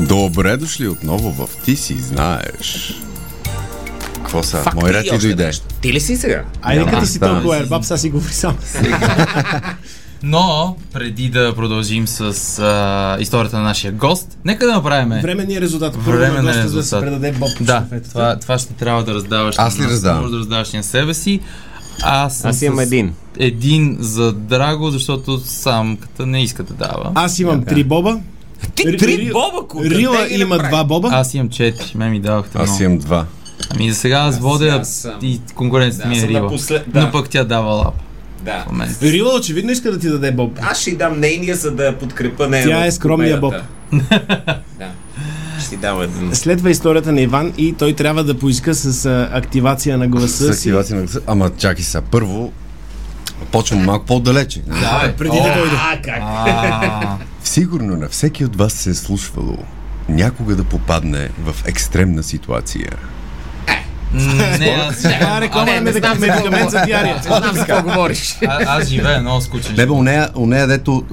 Добре дошли отново в Ти си знаеш. Какво са? Факти Мой ред още дойде? нещо. Ти ли си сега? Айде като си толкова ербаб, сега си говори сам. [laughs] Но, преди да продължим с а, историята на нашия гост, нека да направим... Временният резултат. Първо Временен на за да се резултат. предаде Боб Да, това, това ще трябва да раздаваш. Аз ли раздавам? Може да раздаваш на себе си. Аз, Аз имам с един. Един за Драго, защото самката не иска да дава. Аз имам три боба. Ти Ри- три Ри- боба, Рила има два боба. Аз имам четири, ме ми давахте Аз имам два. Ами за сега аз водя сега съм- и конкуренцията Да, ми е Рила. напослед- да. Но пък тя дава лап Да. Рила очевидно иска да ти даде боб. Аз ще й дам нейния, за да подкрепа нея. Тя е скромния победата. [laughs] да. Ще ти дам един. Следва историята на Иван и той трябва да поиска с а, активация на гласа С си. активация на гласа. Ама чакай сега. Първо, почвам малко по-далече. Да, Преди да дойде. А, как? [laughs] Сигурно на всеки от вас се е слушвало някога да попадне в екстремна ситуация. Не, аз, Това е реклама Не, на медикамент за диария. Не знам за какво говориш. аз живея много скучен. Не бе, онея, онея дето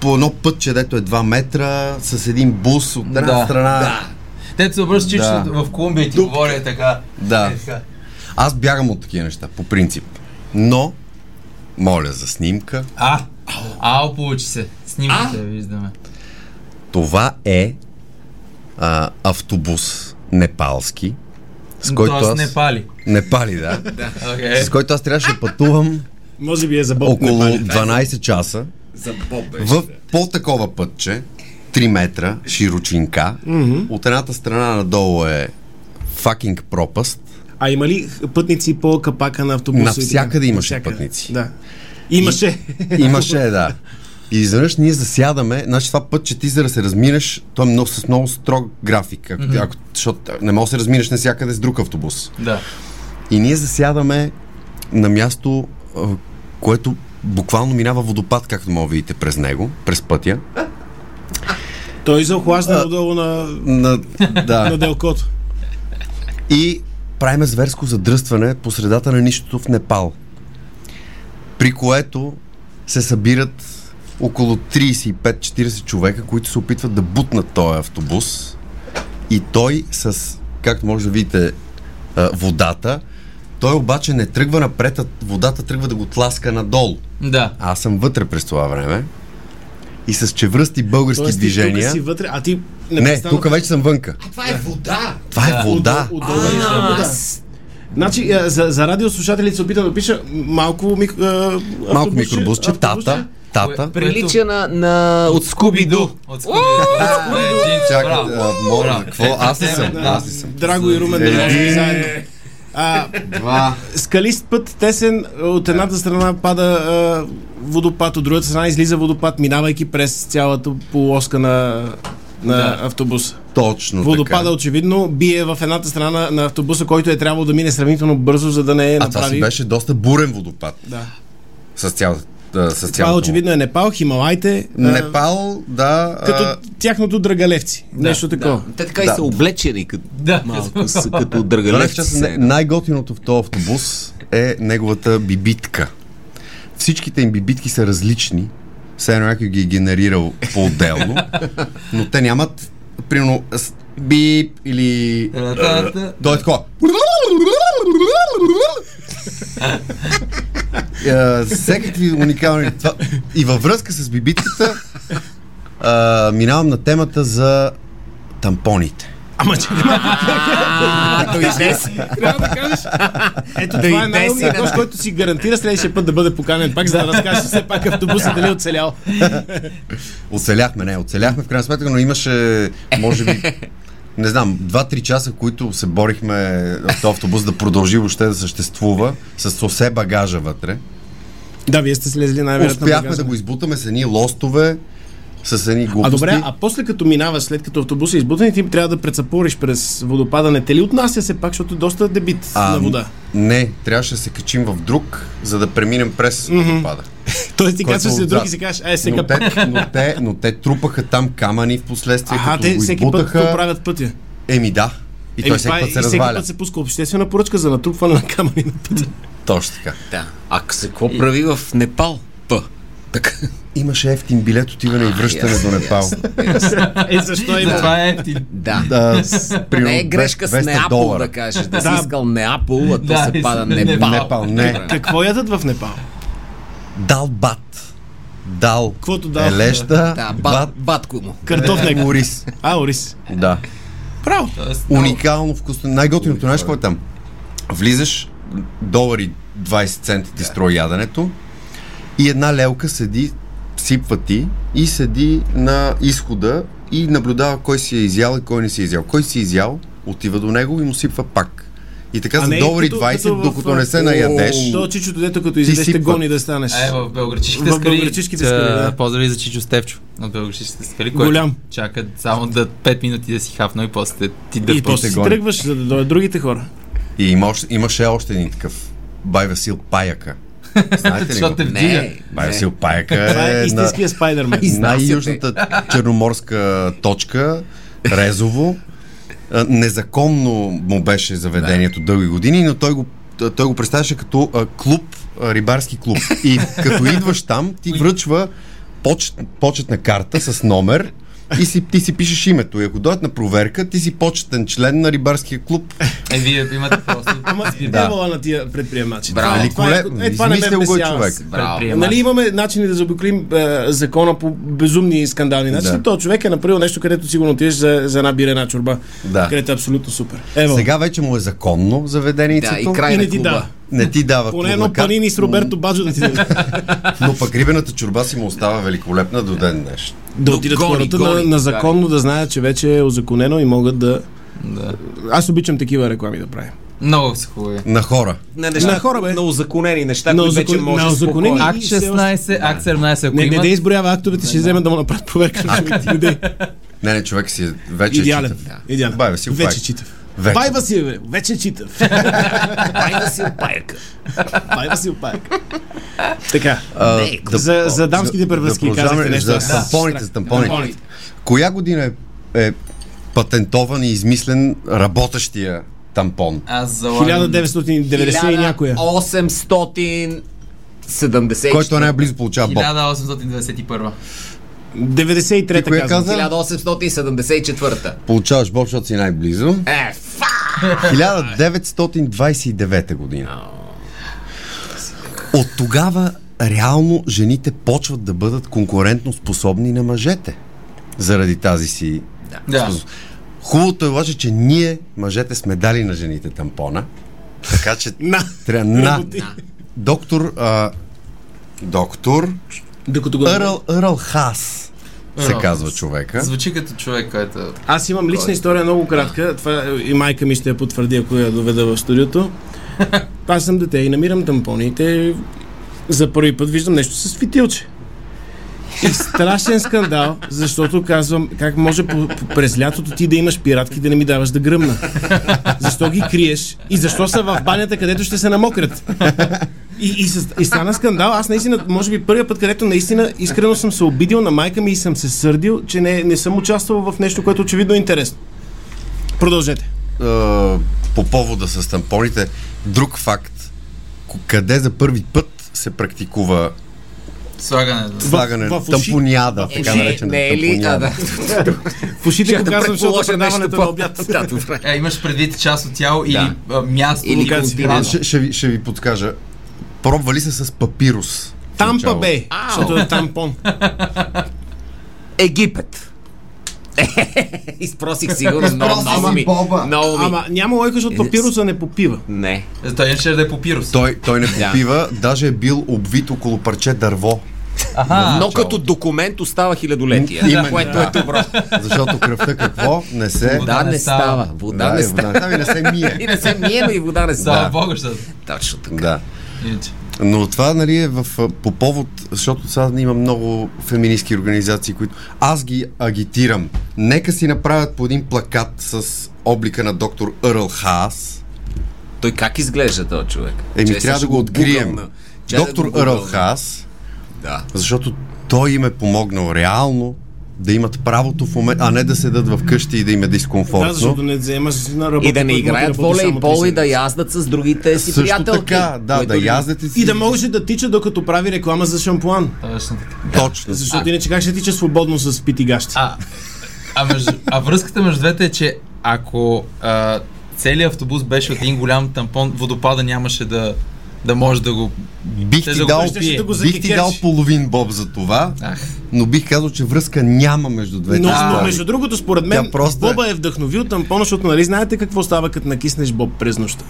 по едно пътче, дето е 2 метра, с един бус от една Да, страна. Да. Те се обръщат, че Да. в Колумбия и ти говоря така. Да. Е. Аз бягам от такива неща, по принцип. Но, моля за снимка. А, ао, получи се. Снимките виждаме. Това е а, автобус непалски, с който аз... не пали. Непали, [laughs] да. Окей. С който аз трябваше да пътувам Може би е за боб. около не пали. 12 часа За Боб в по-такова пътче, 3 метра широчинка. От едната страна надолу е факинг пропаст. А има ли пътници по капака на автобуса? Навсякъде и имаше Навсякъде. пътници. Да. Имаше. Имаше, да. [laughs] И изведнъж ние засядаме, значи това път, че ти за да се разминеш, то е много, с много строг график, ако, mm-hmm. ако, защото не можеш да се разминеш навсякъде с друг автобус. Да. И ние засядаме на място, което буквално минава водопад, както може да видите през него, през пътя. Той за охлаждане отдолу на, На, на да. делкото. И правиме зверско задръстване по средата на нищото в Непал. При което се събират около 35-40 човека, които се опитват да бутнат този автобус. И той с, както може да видите, а, водата, той обаче не тръгва напред, а водата тръгва да го тласка надолу. Да. Аз съм вътре през това време и с чевръсти български Тоест, ти тук движения. си вътре, а ти Не, непрестанно- тук вече съм вънка. Това е вода. Това е вода. Е А, вода. Значи, а, за, за радиослушателите се опитам да пиша малко, мик, а, Малко автобусче, микробусче, тата, тата. Прилича на, на... от Скуби-Ду. От Скуби. Чакай, а, моля, какво? Аз ли съм? Аз ли съм? Драго и Румен можем заедно. А, Два. скалист път, тесен, от едната страна пада а, водопад, от другата страна излиза водопад, минавайки през цялата полоска на, на Да. автобуса. Точно Водопада така. очевидно бие в едната страна на автобуса, който е трябвало да мине сравнително бързо, за да не А това си направи... беше доста бурен водопад. Да. С цялата... да, С Това цялото. очевидно е Непал, Хималайте, а, Непал, да. като а, тяхното драгалевци. Нещо такова. Те така и Да. са облечени като, Да. малко, с, [laughs] като драгалевци. не- най-готиното в този автобус е неговата бибитка. Всичките им бибитки са различни. Все едно някой ги е генерирал по-отделно, [laughs] но те нямат, примерно, бип или... Та-та-та. Той е такова. Е, Всекакви уникални. Това. И във връзка с бибитката а, минавам на темата за тампоните. Ама че Дойде си. трябва да кажеш. Ето Да това е и най-умният гост, който си гарантира следващия път да бъде поканен пак, за да разкаже все пак автобусът дали е оцелял. Оцеляхме, не, оцеляхме в крайна сметка, но имаше, може би, [laughs] не знам, 2-3 часа, които се борихме този автобус да продължи въобще да съществува, с осе багажа вътре. Да, вие сте слезли най-вероятно. Успяхме багажа. да го избутаме с едни лостове, с едни глупости. А добре, а после като минаваш, след като автобусът е избутан, ти трябва да прецапориш през водопада. Не те ли отнася се пак, защото е доста дебит А, на вода? Не, трябваше да се качим в друг, за да преминем през водопада. [laughs] Тоест ти казваш се отзад. друг и си кажеш, ай сега Но пак. те, но, те, но те трупаха там камъни в последствие, Аха, като те го всеки път избутаха. го правят пътя. Еми да. И той всеки е- път се и всеки разваля. път се пуска обществена поръчка за натрупване на камъни на пътя. Точно така. Да. А се какво прави в Непал? П. Така. Имаше ефтин билет отиване и връщане ясно, до Непал. [laughs] Е, защо има? Това е ефтин. Да. Да, с, примерно, Не е грешка с 200 Неапол, долара. да кажеш. Да си Да. искал Неапол, а то Да, се и пада [laughs] Непал. Непал, не. Какво ядат в Непал? Дал бат. Дал. Каквото дал. Елеща. Да, бат. бат, батко му. Картоф е. Ориз. А, ориз. Да. Право. Тоест, Уникално вкусно. Най-готиното нещо какво е там. Влизаш, долари 20 цента ти струва яденето и една лелка седи, сипва ти и седи на изхода и наблюдава кой си е изял и кой не си е изял. Кой си е изял, отива до него и му сипва пак. И така за долари като- 20, като в- докато не се наядеш. То чичото, дето като изядеш, те гони да станеш. Е, в белграчишките В скали. белоградчишките скали, да. Поздрави за Чичо Стевчо от белграчишките скали, който Голям. чака само да 5 минути да си хапно и после ти да И после си гони. тръгваш, за да дойдат другите хора. И има още, имаше още един такъв. Бай Васил Паяка. [laughs] Знаете ли те. Не. Бай Васил Паяка [laughs] Това е е на истинския спайдермен. най-южната черноморска точка, Резово. Незаконно му беше заведението дълги години, но той го, той го представяше като а, клуб, а, рибарски клуб. И [laughs] като идваш там, ти връчва почет, почетна карта с номер и си, ти си пишеш името. И ако дойдат на проверка, ти си почетен член на рибарския клуб. Е, вие имате просто [laughs] Ама да. да. дявола на тия предприемачи. Браво. Е- това е-. Е, това не ме го е човек. Браво. Нали имаме начини да заобиклим е, закона по безумни и скандални начини. Да. Да. То човек е направил нещо, където сигурно отидеш за, за една бирена чорба. Да. Където е абсолютно супер. Ево, Сега вече му е законно заведението. Да, и край и на ти клуба. дава. Не ти дава Поне едно панини с Роберто Баджо да ти даде. [laughs] Но пък рибената чорба си му остава великолепна до ден днес. да отидат гони, хората гони, на, на законно да знаят, че вече е озаконено и могат да... Да. Аз обичам такива реклами да правим. Много са хубави. На хора. На, неща, На хора, бе. На узаконени неща, На които вече узакон- може на спокойно. Акт И все 16, акт 17, ако Не, не имат... да изброява актовете, ще вземат да му направят проверка. Не, не, човек си е вече Идеален. читав. Идеален. Бай, Васил Вече читав. Вече. Бай Васил, бе, вече читав. Ай да си опайка. Бай Васил Пак. Така. А, Не, за- за дамските превръзки продължаваме казахте нещо, За тампоните, за тампоните. Тампоните. Коя година е, е патентован и измислен работещия тампон? Аз залагам... 1990 и някоя. 870. Който е най-близо получава боб. 1891. 93-та Ти каза? 1874. Получаваш боб, защото си най-близо. Е, фа! 1929 година. От тогава реално жените почват да бъдат конкурентно способни на мъжете. Заради тази си Да. Хубавото е обаче, че ние, мъжете, сме дали на жените тампона. Така че [laughs] На. трябва на доктор а, доктор Докато го...Ърл,Ърл Хас сеЪрл казва човека. Звучи като човек, който... Аз имам лична история много кратка. Това и майка ми ще я потвърди, ако я доведа в студиото. [laughs] Аз съм дете и намирам тампоните. За първи път виждам нещо с фитилче. И страшен скандал, защото казвам, как може по, по, през лятото ти да имаш пиратки да не ми даваш да гръмна. Защо ги криеш? И защо са в банята, където ще се намокрят? И, и, с- и стана скандал. Аз наистина, може би първият път, където наистина искрено съм се обидил на майка ми и съм се сърдил, че не, не съм участвал в нещо, което очевидно е интересно. Продължете. По повода с тампоните, друг факт. Къде за първи път се практикува Слагане. да. слагане в уши- тампоняда, Е, така не, наречена не е ли? А, да. В ушите го казвам, защото предаването на обяд. [laughs] Да, добре. Е, имаш предвид част от тяло или Да. а, място. Или континент. Ще, ще, ви, ще ви подскажа. Пробвали се с папирус. Тампа. Бей, защото е тампон. Египет. [laughs] Изпросих сигурно много, много ми. Много ми. Ама няма лойка, защото папируса не попива. Не. Е, Той ще да е попирус. Той, той не Да. попива, даже е бил обвит около парче дърво. Аха. Но като документ остава хилядолетие, Именно. което е добро. Защото кръвта какво? Не се... Вода не става. Вода не е, става. вода не се мие. [laughs] И не се мие, но и вода не става. Богу, защото. Точно така. Да. Но това, нали, е в, по повод, защото сега има много феминистки организации, които аз ги агитирам. Нека си направят по един плакат с облика на докторЪрл Хаас. Той как изглежда този човек? Еми, Че трябва да го открием. да Доктор гугълна. Хаас, Да. защото той им е помогнал реално да имат правото в момента, а не да седат в къщи и да им е Да, дискомфортно. защото не вземаш на работа. И да не играят волейбол и да яздат с другите си Също приятелки. така, да, да ли- яздете си. И да може да тича докато прави реклама за шампуан. Точно така. Точно. Защото иначе как ще тича свободно с пити гащи? А, а, между, а връзката между двете е, че ако а, целият автобус беше от един голям тампон, водопада нямаше да, да може да го... Бих ти да дал, да го бих ти дал половин боб за това, Ах, но бих казал, че връзка няма между двете. Но, но между другото, според мен, Тя просто е- Боба е вдъхновил тампона, защото нали знаете какво става, като накиснеш Боб през нощта?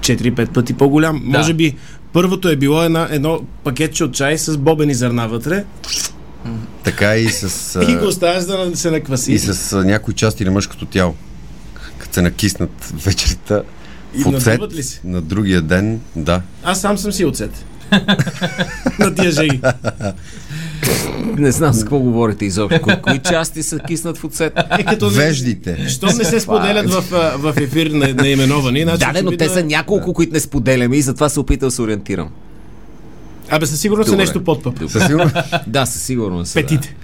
4-5 пъти по-голям. Да. Може би първото е било една, едно пакетче от чай с бобени зърна вътре Така и с, [laughs] и го оставяш да се накваси. и с някои части на мъжкото тяло. Като се накиснат вечерта И в оцет, надуват ли се? на другия ден, да. Аз сам съм си оцет. [laughs] На тия жеги. Не знам с какво говорите изобщо. Кои, кои части са киснат в оцет? Е, като не, Веждите. Щом не се споделят в, в ефир на, наименовани, значи Да, да, но те са е- няколко, които не споделяме и затова се опитал да се ориентирам. Абе, със сигурност е Добре. нещо под пъп. Със сигурност. Да, със сигурност. Петите.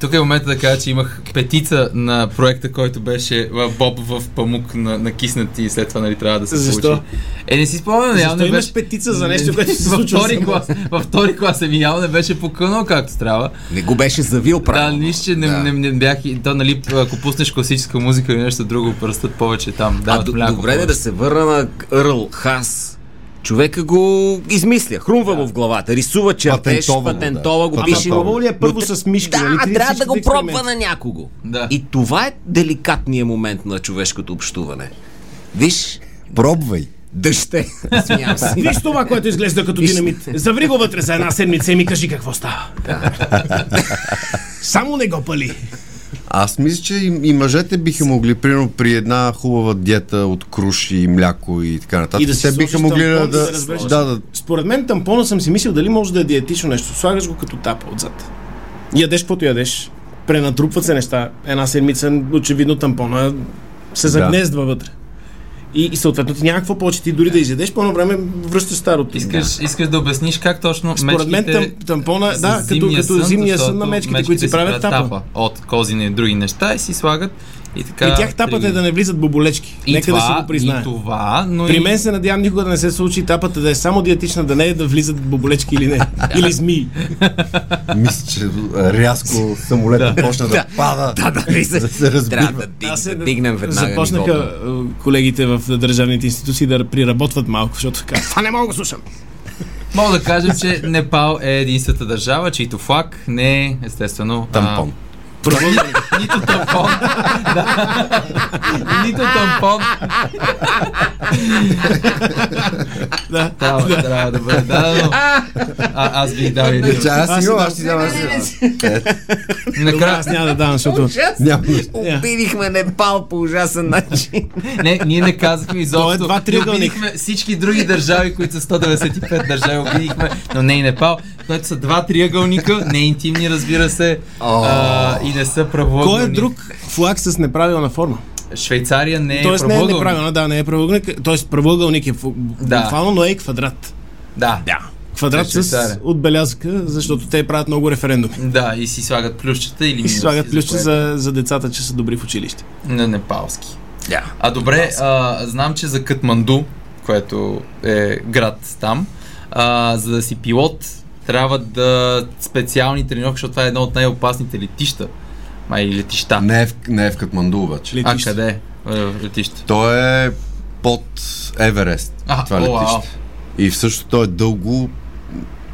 Тук е момента да кажа, че имах петица на проекта, който беше в Боб в памук на, накиснати и след това нали, трябва да се Защо? получи. Е, не си спомням, Защо явно не имаш беше... петица за нещо, което се [laughs] във случва втори клас, Във втори клас ми явно не беше покънал както трябва. Да. Не го беше завил Да, правилно. нищо, че не, Да. не, не, бях и то, нали, ако пуснеш класическа музика или нещо друго, пръстът повече там. Да, а, д- добре да, да се върна наЪрл Хас. Човека го измисля, хрумва му в главата, рисува чертеж, Патентова го, патентова го, да. пише. Патентова. ли е първо Но с мишки, Да, нали? Трябва да го пробва на някого. Да. И това е деликатният момент на човешкото общуване. Виж, Пробвай. дъще. [laughs] Смявам се. Виж това, което изглежда като динамит. Заври го вътре за една седмица и ми кажи какво става. Само не го пали. Аз мисля, че и, и мъжете биха могли, примерно при една хубава диета от круши и мляко и така нататък. И да си те биха могли да, да да, да, да, Според мен тампона съм си мислил дали може да е диетично нещо. Слагаш го като тапа отзад. Ядеш каквото ядеш. Пренатрупват се неща. Една седмица, очевидно тампона се загнездва вътре. И, и съответно ти няма какво повече ти дори да изядеш, по едно време връщаш старото. Искаш, искаш да обясниш как точно Според мен мечките там, тампона, да, като, зимния като зимния сън на защото мечките, които си правят тапа. От козина и други неща и си слагат и така... И тях тапата е да не влизат боболечки. И Нека това, да си го признаем. И това, но При и... мен се надявам никога да не се случи тапата да е само диетична, да не е да влизат боболечки или не. [laughs] или змии. [laughs] мисля, че а, рязко самолета почна да пада. Да, да, да, Да се разбива. Трябва да, да дигнем веднага Започнаха нивото. е, колегите в държавните институции да приработват малко, защото казват, това не мога да слушам. Мога да кажем, че Непал е единствената държава, чийто флаг не е, естествено... а, Тампон. Нито тампон. да. Нито тампон. Да. Трябва, трябва да бъде дадено. А, аз бих дал един. Че, аз Аз си го, си аз си дам. дам. Накрая, аз няма да давам, защото... Обидихме Непал по ужасен начин. не, ние не казахме е изобщо. триъгълник. обидихме всички други държави, които са 195 държави, обидихме, но не и Непал, което са два триъгълника, не интимни, разбира се, а, и не са правоъгълни. Кой е друг флаг с неправилна форма? Швейцария не е Тоест не е неправилна, да, не е правоъгълник, т.е. правоъгълник е фу- Да. буквално, но е и квадрат. Да. Да. Квадрат Е, с отбелязка, защото те правят много референдуми. Да, и си слагат плющчета или И си слагат плюща което за, за децата, че са добри в училище. На непалски. Да. А добре, а, знам, че за Катманду, което е град там, а, за да си пилот, трябва да специални тренировки, защото това е едно от най-опасните летища. Май летища. Не е в, не е в Катманду обаче. А Летище. къде? е? Летище. То е под Еверест. А, това о, летище. вау. И всъщност то е дълго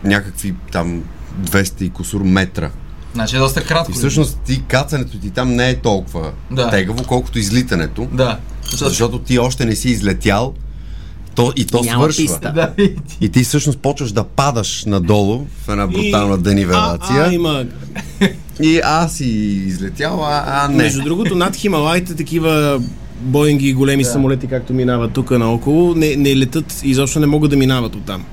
някакви там 200 и кусур метра. Значи е доста кратко. И всъщност ти кацането ти там не е толкова Да. тегаво, колкото излитането. Да. Защото ти още не си излетял То, и то Няма свършва. писта. Да, и ти. И ти всъщност почваш да падаш надолу в една брутална И- денивелация. А, а, има. И аз си излетял, а, а не. Между другото, над Хималаите такива Боинги и големи самолети, както минават тук наоколо, не, не летат, изобщо не могат да минават оттам.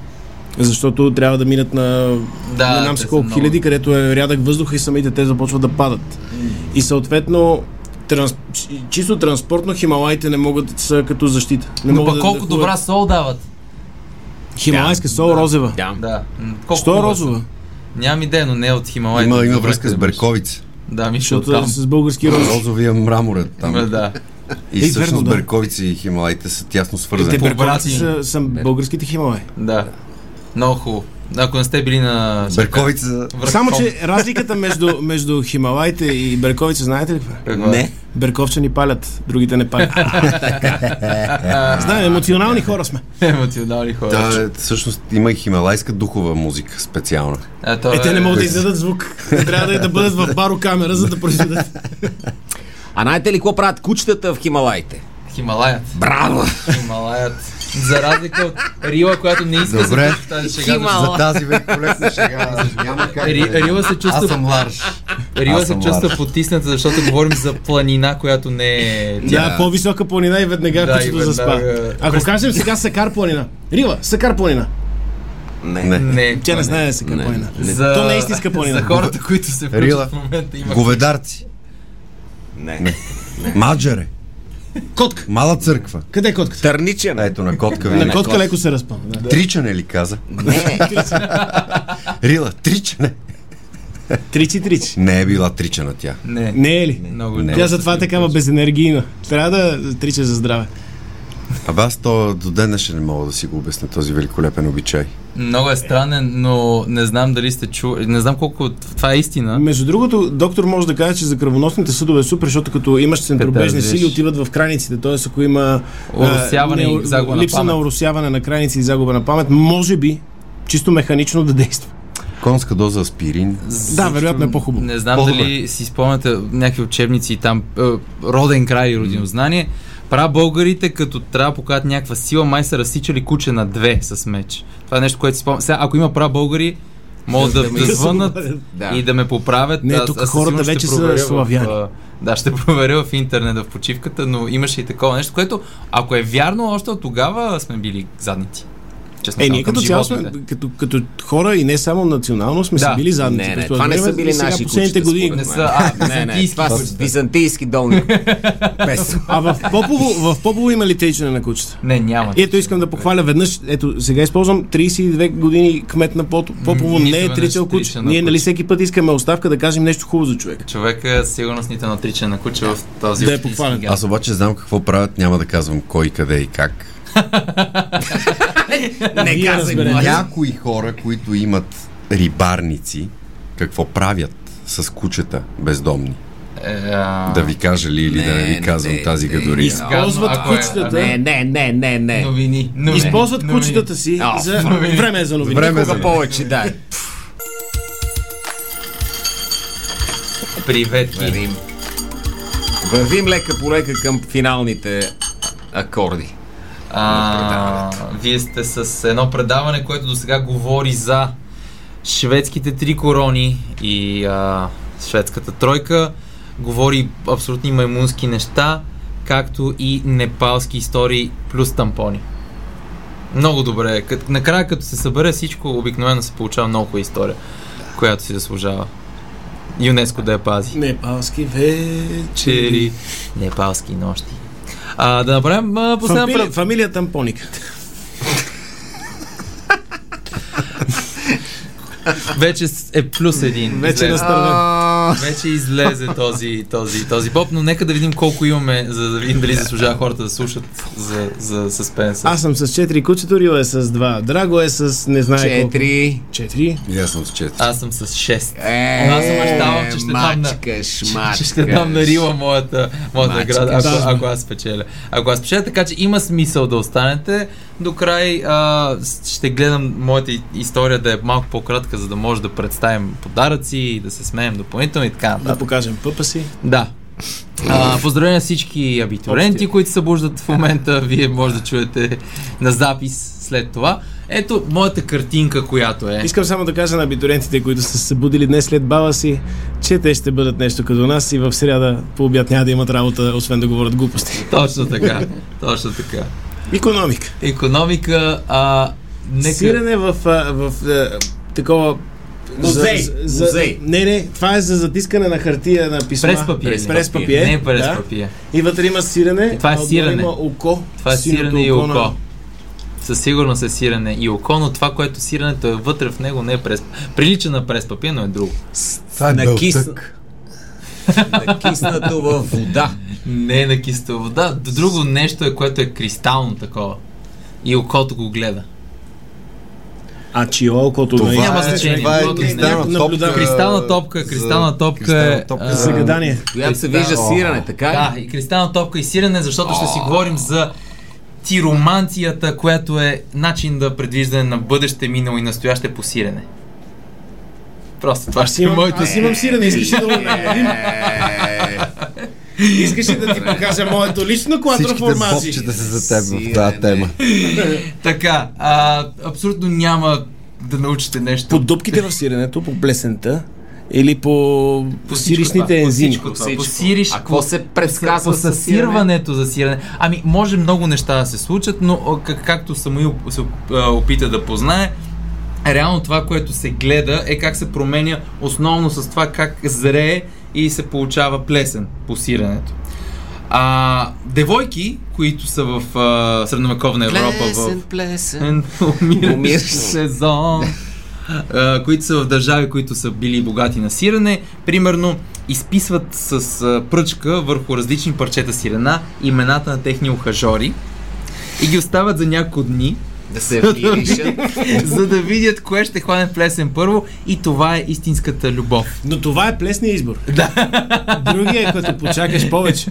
Защото трябва да минат на Да, не знам си колко много. хиляди, където е рядък въздух и самите те започват да падат. И съответно, транс... чисто транспортно Хималаите не могат да са като защита. Не Но могат пък да- колко да добра сол дават. Хималайска сол розева. Да. Да. Колко Що е розова? са. Нямам идея, но не е от Хималай. Има, има връзка с Берковица. Да, мисля Защото от там. е с български роз. Розовия мраморът там. М, Да. И Е, всъщност да. Берковица и Хималаите са тясно Те свързани. По берковици са, са българските Хималаи. Да. Много хубаво. Ако не сте били на... Берковица Само, че разликата между, между Хималаите и Берковица, знаете ли каква? е? Какво е? Не. Берковчани палят, другите не палят. [laughs] Знаем, емоционални хора сме. Емоционални хора. Да, всъщност има и хималайска духова музика специална. А, то Е, те не могат да издадат звук. Трябва да, да бъдат в барокамера, за да произведат. А знаете ли какво правят кучетата в Хималаите? Хималаят. Браво! Хималаят. За разлика от Рила, която не иска Добре. да се тази шега. Химал- За тази великолепна шега няма как. Ри, да- Рила се Аз чувства, съм ларж. Рила аз се чувства ларж. потисната, защото говорим за планина, която не е тя. Да, по-висока планина и веднага Да, кучето заспа. Ако кажем сега Сакар планина. Рила, Сакар планина. Не. Не. Не, Тя не знае Сакар Не. планина. За, То не е истинска планина. За хората, които се Рила. включват в момента има. Говедарци. Не. Маджаре. Котка. Мала църква. Къде е котката? Търничен. Ето на котка ви. На не. котка леко се разпъна. Да. Тричане ли каза? Не. [laughs] Рила, тричане. Тричи, тричи. Не е била тричана тя. Не. Не е ли? Много Не. Тя затова е такава безенергийна. Трябва да трича за здраве. Абе аз то до ден днешен не мога да си го обясня този великолепен обичай. Много е странен, но не знам дали сте чули. Не знам колко това е истина. Между другото, доктор може да каже, че за кръвоносните съдове е супер, защото като имаш центробежни сили, отиват в краниците. Тоест, ако има а, Оросяване и загуба на липса памет. на оросяване на краници и загуба на памет, може би чисто механично да действа. Конска доза аспирин. Да, вероятно е по-хубаво. Не знам По-добре. дали си спомняте някакви учебници и там е, роден край и родинознание. Пра българите, като трябва да покажат някаква сила, май са разсичали куче на две с меч. Това е нещо, което си спомням. Сега, ако има пра българи, могат да, [laughs] да звъннат Да. и да ме поправят. Не, Аз- тук аз хората вече са в, славяни. Да, ще [laughs] проверя в интернет в почивката, но имаше и такова нещо, което, ако е вярно, още от тогава сме били задници. Честно Е, ние като цяло сме, като, като хора и не само национално сме Да. си били задници. Не, не, през това не са били сега наши последните години. Не са, а, Не, не, това са византийски долни. А в Попово, в Попово има ли течене на кучета? Не, няма. И ето искам да похваля веднъж. Ето, сега използвам 32 години кмет на Попово. Не е тричал куче. на Ние нали всеки път искаме оставка да кажем нещо хубаво за човека. Човека сигурно с нито тричане на куче в този Да е похвален. Аз обаче знам какво правят, няма да казвам кой, къде и как. Не казвай. Някои хора, които имат рибарници, какво правят с кучета бездомни? Е, а, Да ви кажа ли или да не ви казвам не, тази не, гадория? Използват е- кучетата. Не, не, не, не, не. Новини. новини Използват новини. кучетата си А, за... новини. Време е за новини. Време е за повече, да. Привет. Вървим. Вървим лека по лека към финалните акорди. А, вие сте с едно предаване, което до сега говори за шведските три корони и а, шведската тройка. Говори абсолютни маймунски неща, както и непалски истории плюс тампони. Много добре. Кът, накрая, като се събере всичко, обикновено се получава много история, която си заслужава. ЮНЕСКО да я пази. Непалски вечери. Чери. Непалски нощи. А, да направим а, последна Фамилия, пред... фамилия Тампоник. Вече е плюс един. Вече Излезе. Вече излезе този, този, този поп, но нека да видим колко имаме, за да видим дали заслужава хората да слушат за, за съспенса. Аз съм с 4 кучето, Рил е с 2. Драго е с не знае колко. Четири. 4. И аз съм с четири. Аз съм с 6. Е, Аз се мечтавам, че ще дам на- мачкаш, мачкаш. Че ще дам на Рила моята, моята Мачка. награда, ако, ако аз спечеля. Ако аз спечеля, така че има смисъл да останете. До край а, ще гледам моята история да е малко по-кратка, за да може да представим подаръци и да се смеем допълнително и така Да нататък. покажем пъпа си. Да. А, поздравления на всички абитуриенти, които се събуждат в момента. Вие може да чуете на запис след това. Ето моята картинка, която е. Искам само да кажа на абитуриентите, които са се събудили днес след баба си, че те ще бъдат нещо като нас и в сряда по обяд няма да имат работа, освен да говорят глупости. Точно така. Точно така. Економика. Економика, а, нека... Сирене в, в, а, такова Музей. За, за, Музей. Не, не, това е за затискане на хартия на писма. През папир. През, през папир. Не през да. папир. И вътре има сирене. И това е сирене. Има око. Това е сирене и на- око. Със сигурност е сирене и око, но това, което сиренето е вътре в него, не е през... Прилича на през папир, но е друго. Това е Накис... белтък. Накиснато във вода. Не е на киста вода. Друго нещо е, което е кристално такова. И окото го гледа. А чио окото Това, на Няма е, значение. това е не кристална топка. Кристална топка, кристална топка кристална е, топка а, за- За гадание. Която се вижда сирене, така? Да, и кристална топка и сирене, защото ще си говорим за тиромантията, която е начин да предвиждане на бъдеще, минало и настояще по сирене. Просто това ще е имам, моето... аз имам сирене, искаш ли да го направим? Искаш ли да ти покажа моето лично Всичките квадроформации? бобчета са за теб в тази тема. Така, а, абсолютно няма да научите нещо. По дупките в сиренето, по плесента или по, по по ензими? всичко това, по сириш, А какво се предсказва по с сирене? съсирването за сирене. Ами, може много неща да се случат, но как, както Самуил се а, опита да познае, реално това, което се гледа е как се променя основно с това как зрее и се получава плесен по сиренето. А, девойки, които са в а, средновековна Европа, в плесен. умиращ Умиращ. сезон, а, които са в държави, които са били богати на сирене, примерно изписват с а, пръчка върху различни парчета сирена имената на техни ухажори и ги остават за няколко дни, Да се виришат. [laughs] за да видят кое ще хване плесен първо и това е истинската любов. Но това е плесния избор. [laughs] Да. Другия е като почакаш повече.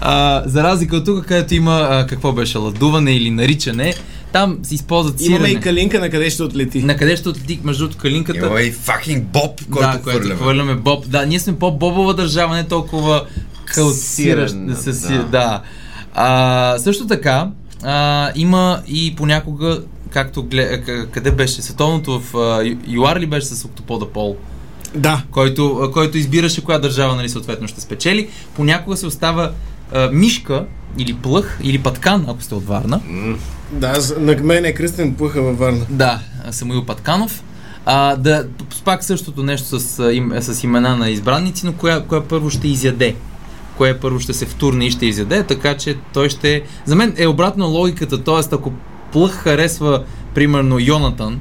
А, за разлика от тук, където има а, какво беше ладуване или наричане, там се използват сирене. Имаме и калинка на къде ще отлети. На къде ще отлети между другото калинката? Има и fucking боб, който да, хвърляме. хвърляме Боб. Да, ние сме по-бобова държава, не толкова калциращ. Да, да. А, също така, а, има и понякога, както гле, къде беше, световното в а, ЮАР ли беше с Октопода Пол, Да. който, който избираше коя държава нали, съответно ще спечели. Понякога се остава а, мишка или плъх или паткан, ако сте от Варна. Да, на мен е кръстен пуха във Варна. Да, Самуил Патканов. А, да, пак същото нещо с, им, с имена на избранници, но коя, коя първо ще изяде. Кое първо ще се втурне и ще изяде, така че той ще... За мен е обратно логиката, т.е. ако Плъх харесва, примерно, Йонатан,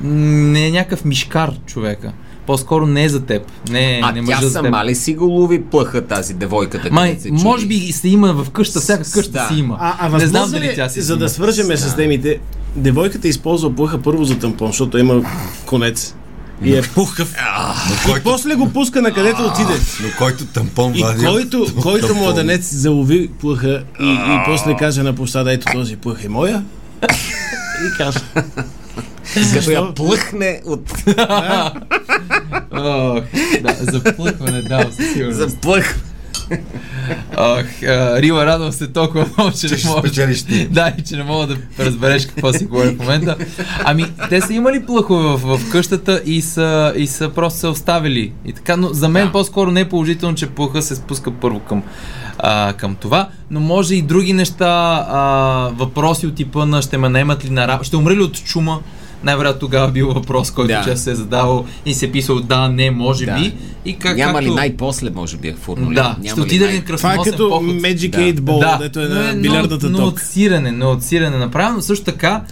не е някакъв мишкар човека. По-скоро не е за теб. Не, е- А не тя за сама ли си го лови плъха тази девойката? Май, се чуди? може би и се има в къща, всяка къща да. си има. А, а не знам дали ли, тя си за да свържеме с темите, девойката използва плъха първо за тампон, защото има конец. И е пухкав. И после го пуска на където отиде. Но който тампон И вади... който, от който младенец залови плъха и, и после каже на площада, ето този плъх е моя. И каже. Като я плъхне от... Ох, да, за плъхване, да, със сигурност. за. Ох, а, Рила, радвам се толкова много, че, Че не мога... спечелиш ти. [laughs] Да, и че не мога да разбереш какво си говоря в момента. Ами, те са имали плъхове в, в къщата и са, и са просто се оставили. И така, но за мен Да. по-скоро не е положително, че плъха се спуска първо към, а, към това, но може и други неща, а, въпроси от типа на ще ме наемат ли на работа, ще умре ли от чума, най-вероятно тогава бил въпрос, който Да. често се е задавал и се е писал да, не, може Да. би. И как, Няма както... ли най-после, може би, е фурнули? Да, Няма ще ли отиде ли най- на Това е като поход? Magic Да. 8 Ball, дето е на но- билярдната но сирене, но от сирене направено. Също така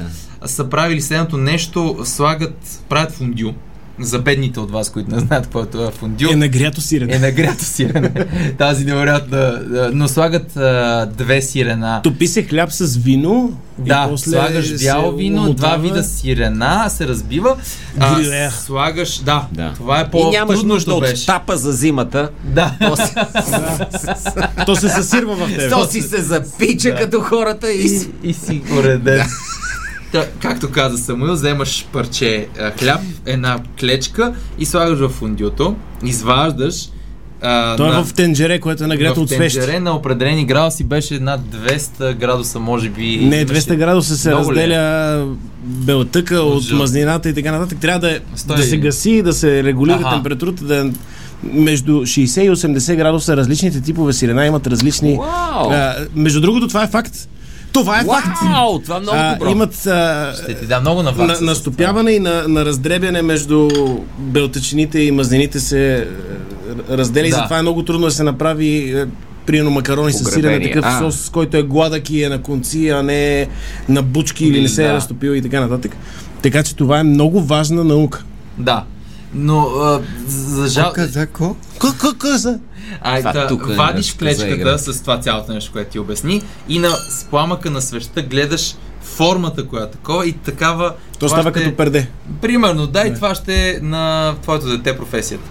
са правили следното нещо, слагат, правят фундю. За бедните от вас, които не знаят какво е това фундю. Е нагрято сирене. е нагрято сирене. [laughs] Тази невероятна. Но слагат а, две сирена. Топи се хляб с вино. и Да, после слагаш се бяло вино, два умотава. вида сирена, се разбива. А, слагаш, да, Да. това е И нямаш нужда от беше. тапа за зимата. Да. После [laughs] То се съсирва в тебе. то си се запича като хората и... и, и си уреден. Та, както каза Самуил, вземаш парче а, хляб, една клечка и слагаш в фундюто, изваждаш А, Той на- е в тенджере, което е нагрято в от свещи. тенджере на определени градуси беше над 200 градуса, може би. Не, имаше 200 градуса се ли е? разделя белтъка от Ужас. мазнината и така нататък. Трябва да, е- Стой. да се гаси, да се регулира Аха. температурата, да е между 60 и 80 градуса различните типове сирена имат различни... Вау! А, между другото, това е факт. Това е факт. Вау, това е много А, добро. имат а, Ще ти дам много на на, вас. настопяване и на, на раздребяне между белтъчините и мазнините се е, разделя и Да. затова е много трудно да се направи е, примерно макарони с сирене, такъв А. сос, който е гладък и е на конци, а не на бучки или не се е Да. разтопил и така нататък. Така че това е много важна наука. Да. Но а, за жал... Казако? Ка-ка-ка-за? Ай, Това да, тук е вадиш клечката с това цялото нещо, което ти обясни и на с пламъка на свеща гледаш формата, която е такова и такава... То става ще- като перде. Примерно, да, и това ще е на твоето дете професията.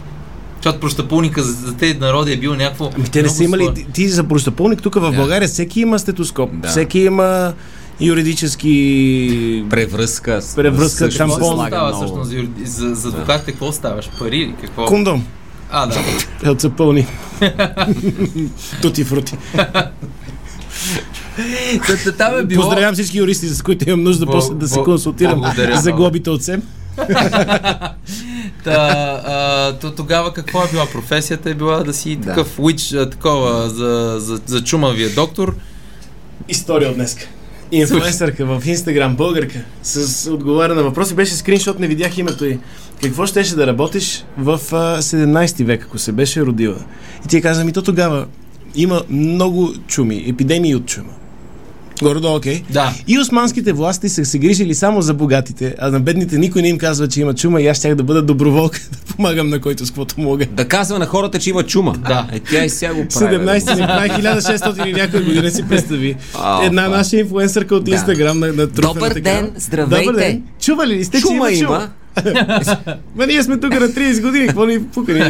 Защото прощапулника за, за тези народи е бил някакво... Ами те не са имали. Ти, ти за простапълник тук в. България всеки има стетоскоп. Да. Всеки има юридически Превръзка. Превръзка, се Какво става много. всъщност? за За, за адвокатите какво ставаш? Пари или какво? кондом. А, да. Елца са пълни. [laughs] Тути фрути. Та- та- Там е било... Поздравявам всички юристи, с които имам нужда после да се консултирам за глобите от СЕМ. [laughs] Та, а, то, тогава какво е била професията? Е била да си такъв уич, такова, за, за, за чумавия доктор. История от днеска. Инфлуенсърка в Инстаграм, българка, с отговаря на въпроси. Беше скриншот, не видях името й. Какво щеше да работиш в а, 17 век, ако се беше родила? И ти каза ми, то тогава има много чуми, епидемии от чума. Горе-долу, окей. Да. И османските власти са се грижили само за богатите, а на бедните никой не им казва, че има чума и аз щях да бъда доброволка, [laughs] да помагам на който с каквото мога. Да казва на хората, че има чума. Да. Е, тя и сега го прави. 17 не прави 1600 и някоя година си представи. А, Една опа. наша инфлуенсърка от Да. Инстаграм на, на труфената Добър ден, здравейте. Добър ден. Чували ли сте, че Чума има чума? има. [laughs] Ма ние сме тук на 30 години, какво ни пука.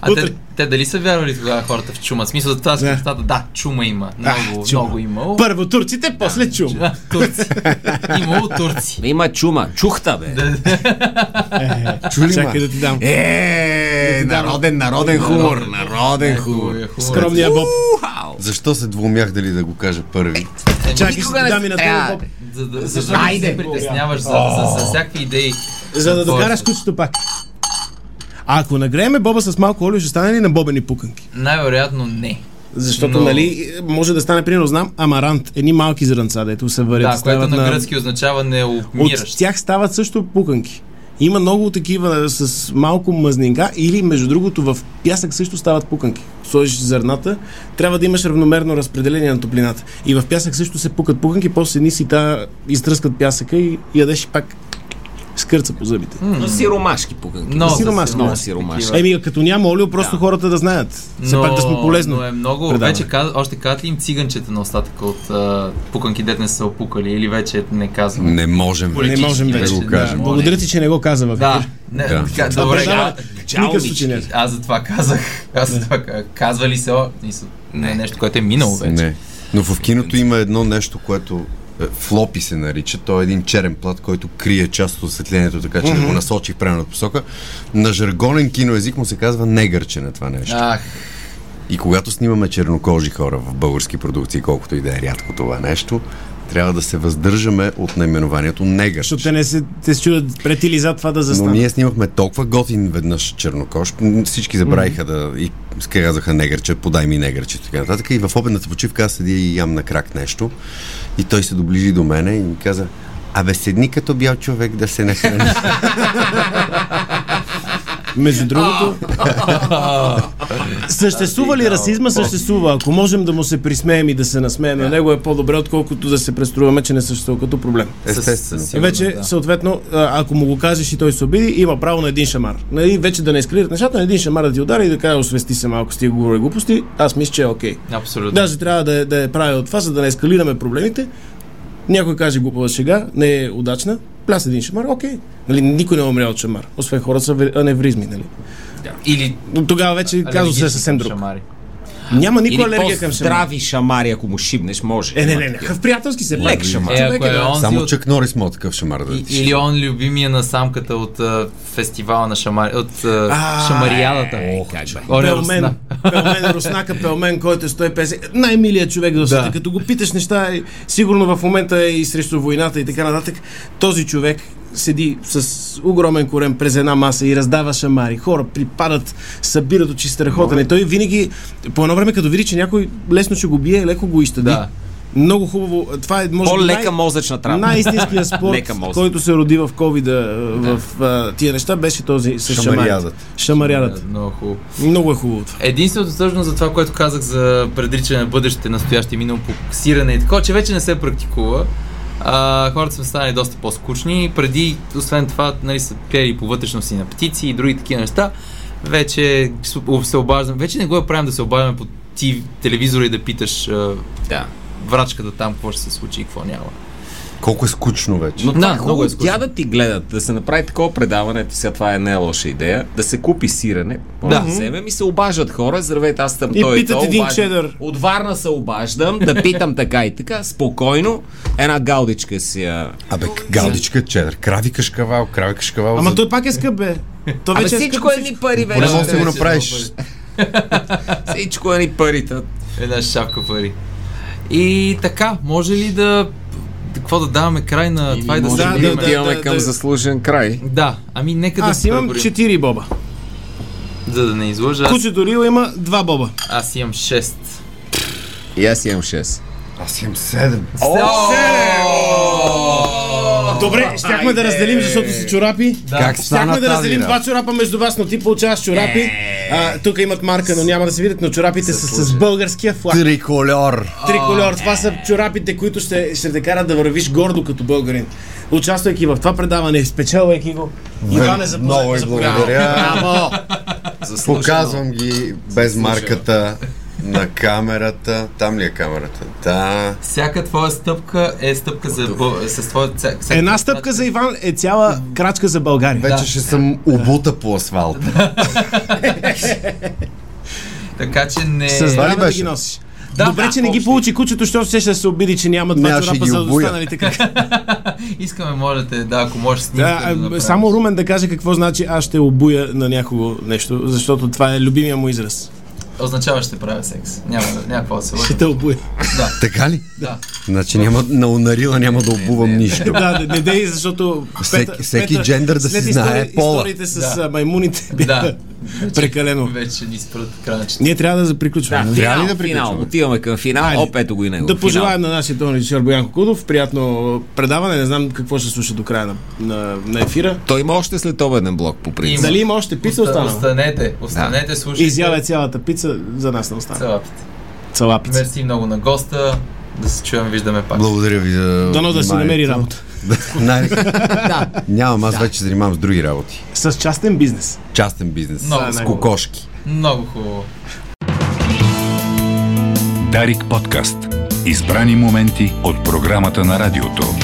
А те, те дали са вярвали тогава хората в чума? В смисъл за това с Да. представата, да, чума има. Много, чума. много имало. Първо турците, после чума. А, турци. Имало турци. Има чума. Чухта, бе. Чули Чакай да ти дам. Е, народен, народен хумор. Народен хумор. Е, е. Скромния Боб. Защо се двумях дали да го кажа първи? Чакай, ще дам и на това, Боб. За да, за да не се притесняваш за, за, за всякакви идеи. За да е? докараш кучето пак. А ако нагрееме Боба с малко олио, ще стане ли на бобени пуканки? Най-вероятно не. Защото, Но- нали, може да стане, примерно, знам, амарант, едни малки зранца, дето се варят. Да, което на гръцки означава не От тях стават също пуканки. Има много такива с малко мазнинка или между другото в пясък също стават пуканки. Сложиш зърната, трябва да имаш равномерно разпределение на топлината. И в пясък също се пукат пуканки, после едни си та изтръскат пясъка и ядеш и пак скърца по зъбите. Но сиромашки пуканки. Много Сиромашки, много сиромашки. Еми, като няма олио, просто Да. хората да знаят. Все пак да сме полезно. Но е много. предаване. Вече каз, още казват ли им циганчета на остатъка от а, пуканки, дет не са опукали или вече не казвам? Не можем. Политически Не можем да вече. го кажем. Да. Благодаря ти, че не го каза в Да. Не, Да. така, добре, предава- а, В никакъв случай не. аз за това казах. Аз за това казах. Казва ли се? о, мисъл, Не, нещо, което е минало вече. Не. Но в киното има едно нещо, което е, флопи се нарича. То е един черен плат, който крие част от осветлението, така че да го насочи в правилната посока. На жаргонен киноезик му се казва негърче на това нещо. Ах, И когато снимаме чернокожи хора в български продукции, колкото и да е рядко това нещо, трябва да се въздържаме от наименованието негърче. Защото те не се, те се чудят пред или зад това да Но застанат. ние снимахме толкова готин веднъж чернокош, всички забравиха да и казаха негърче, подай ми негърче, така нататък. И в обедната почивка аз седя и ям на крак нещо. И той се доближи до мене и ми каза, Абе, седни като бял човек да се нахрани. [laughs] Между другото, съществува ли расизма? Съществува. Ако можем да му се присмеем и да се насмеем на него, е по-добре, отколкото да се преструваме, че не съществува като проблем. Естествено. Вече, съответно, ако му го кажеш и той се обиди, има право на един шамар. Нали, вече да не ескалират нещата, на един шамар да ти удари и да каже, освести се малко с тия говори глупости, аз мисля, че е окей. абсолютно. Даже трябва да, е- да е правил това, за да не ескалираме проблемите. Някой каже глупава шега, не е удачна, пляс един шамар, окей. Нали, никой не е умрял от шамар, освен хората са аневризми. Нали. Или Но тогава вече казва се алергични съвсем друг. шамари. Няма никаква алергия към шамари. по-здрави шамари, ако му шибнеш, може. Е, не, не, не. В приятелски се Лек шамар. Е, ако е да. онзи Само от- Чак Норис мога такъв шамар да И, ти. или он любимия на самката от а, фестивала на шамари, от а, А, шамариадата. Е, как бе. Оре, Пелмен, пелмен, руснака, пелмен, който е 150. Най-милият човек да света. Като го питаш неща, е, сигурно в момента е и срещу войната и така нататък, този човек седи с огромен корем през една маса и раздава шамари. Хора припадат, събират очи страхотане. Той винаги, по едно време, като види, че някой лесно ще го бие, леко го изтъди. Да. Много хубаво. Това е, може По-лека най- мозъчна травма. най-истинския [laughs] спорт, който се роди в ковида, в а, тия неща, беше този с шамарядата. Шамариадата. Шамарядата. Много хубаво. Много е хубаво това. Единственото тъжно за това, което казах за предричане на бъдеще, настояще и минало по сиране и такова, че вече не се практикува. А, хората са станали доста по-скучни. Преди, освен това, нали, са пели по вътрешност и на птици и други такива неща. Вече се обаждам. Вече не го я правим да се обаждаме по телевизора и да питаш а, Да. врачката там какво ще се случи и какво няма. Колко е скучно вече. Но Да, това е много хубаво е скучно. тя да ти гледат, да се направи такова предаване, сега това е не е лоша идея, да се купи сирене, Да. да вземем и се обаждат хора, здравейте, аз съм И той питат той, един обаждам. чедър. От Варна се обаждам, да питам така и така, спокойно, една галдичка си я... Абе, галдичка, чедър, крави кашкавал, крави кашкавал. Ама за- той пак е скъп, бе. То Абе вече е всичко скъпо е ни пари Поне вече. може да си го направиш. [laughs] Всичко е ни парите. Една шапка пари. И така, може ли да... Какво да даваме край на това и да се да, върнем? да, Отиваме да, към да. заслужен край. Да, ами нека да Аз имам преброим. 4 боба. За да не излъжа, аз, Кучето Рил има 2 боба. аз имам 6. И аз имам 6. Аз имам седем. Добре, щяхме да разделим, защото са чорапи. Как стана Щяхме да разделим два чорапа между вас, но ти получаваш чорапи. А, тук имат марка, но няма да се видят, но чорапите са с българския флаг. Трикольор. Трикольор. Това са чорапите, които ще, ще те карат да вървиш гордо като българин. Участвайки в това предаване, спечелвайки го. Иване, заповядай. Много ви благодаря. Браво! Показвам ги без марката на камерата. Там ли е камерата? Да. Всяка твоя стъпка е стъпка за... С твоя... ся- всяка- Една стъпка за Иван е цяла крачка за България. Вече Да. ще съм обута по асфалта. [laughs] Така че не... С Това ли здраве да ги носиш. Да, Добре, да, че не ги получи кучето, защото ще, ще се обиди, че няма два чорапа за останалите крака. [laughs] Искаме, можете, да, ако може снимка Да, да, а, направим. само Румен да каже какво значи аз ще обуя на някого нещо, защото това е любимия му израз. Означава ще правя секс. Няма, какво да се Ще те обуя. Така ли? Да. Значи няма на унарила няма да обувам нищо. да, не, не дей, защото... Всеки- всеки джендър да си знае истории- пола. Историите с Да. маймуните Да. Прекалено. Вече ни спрат края Ние трябва да приключваме. Да, Трябва ли финал, да финал. приключваме? Отиваме към финал. Айде. Оп, ето го и него. Да Финал. пожелаем на нашия тон режисьор Боян Кокудов приятно предаване. Не знам какво ще слуша до края на, на, на ефира. Той има още след обеден блок, по принцип. Дали има още пица Оста- останала? Останете, останете, слушайте. Изява цялата пица, за нас не остана. Целапите. Цела пица. Мерси много на госта. Да се чуем, виждаме пак. Благодаря ви за Дано да си намери работа. Най- Нямам, аз вече се занимавам с други работи. С частен бизнес. Частен бизнес. Много с кокошки. Много хубаво. Дарик подкаст. Избрани моменти от програмата на радиото.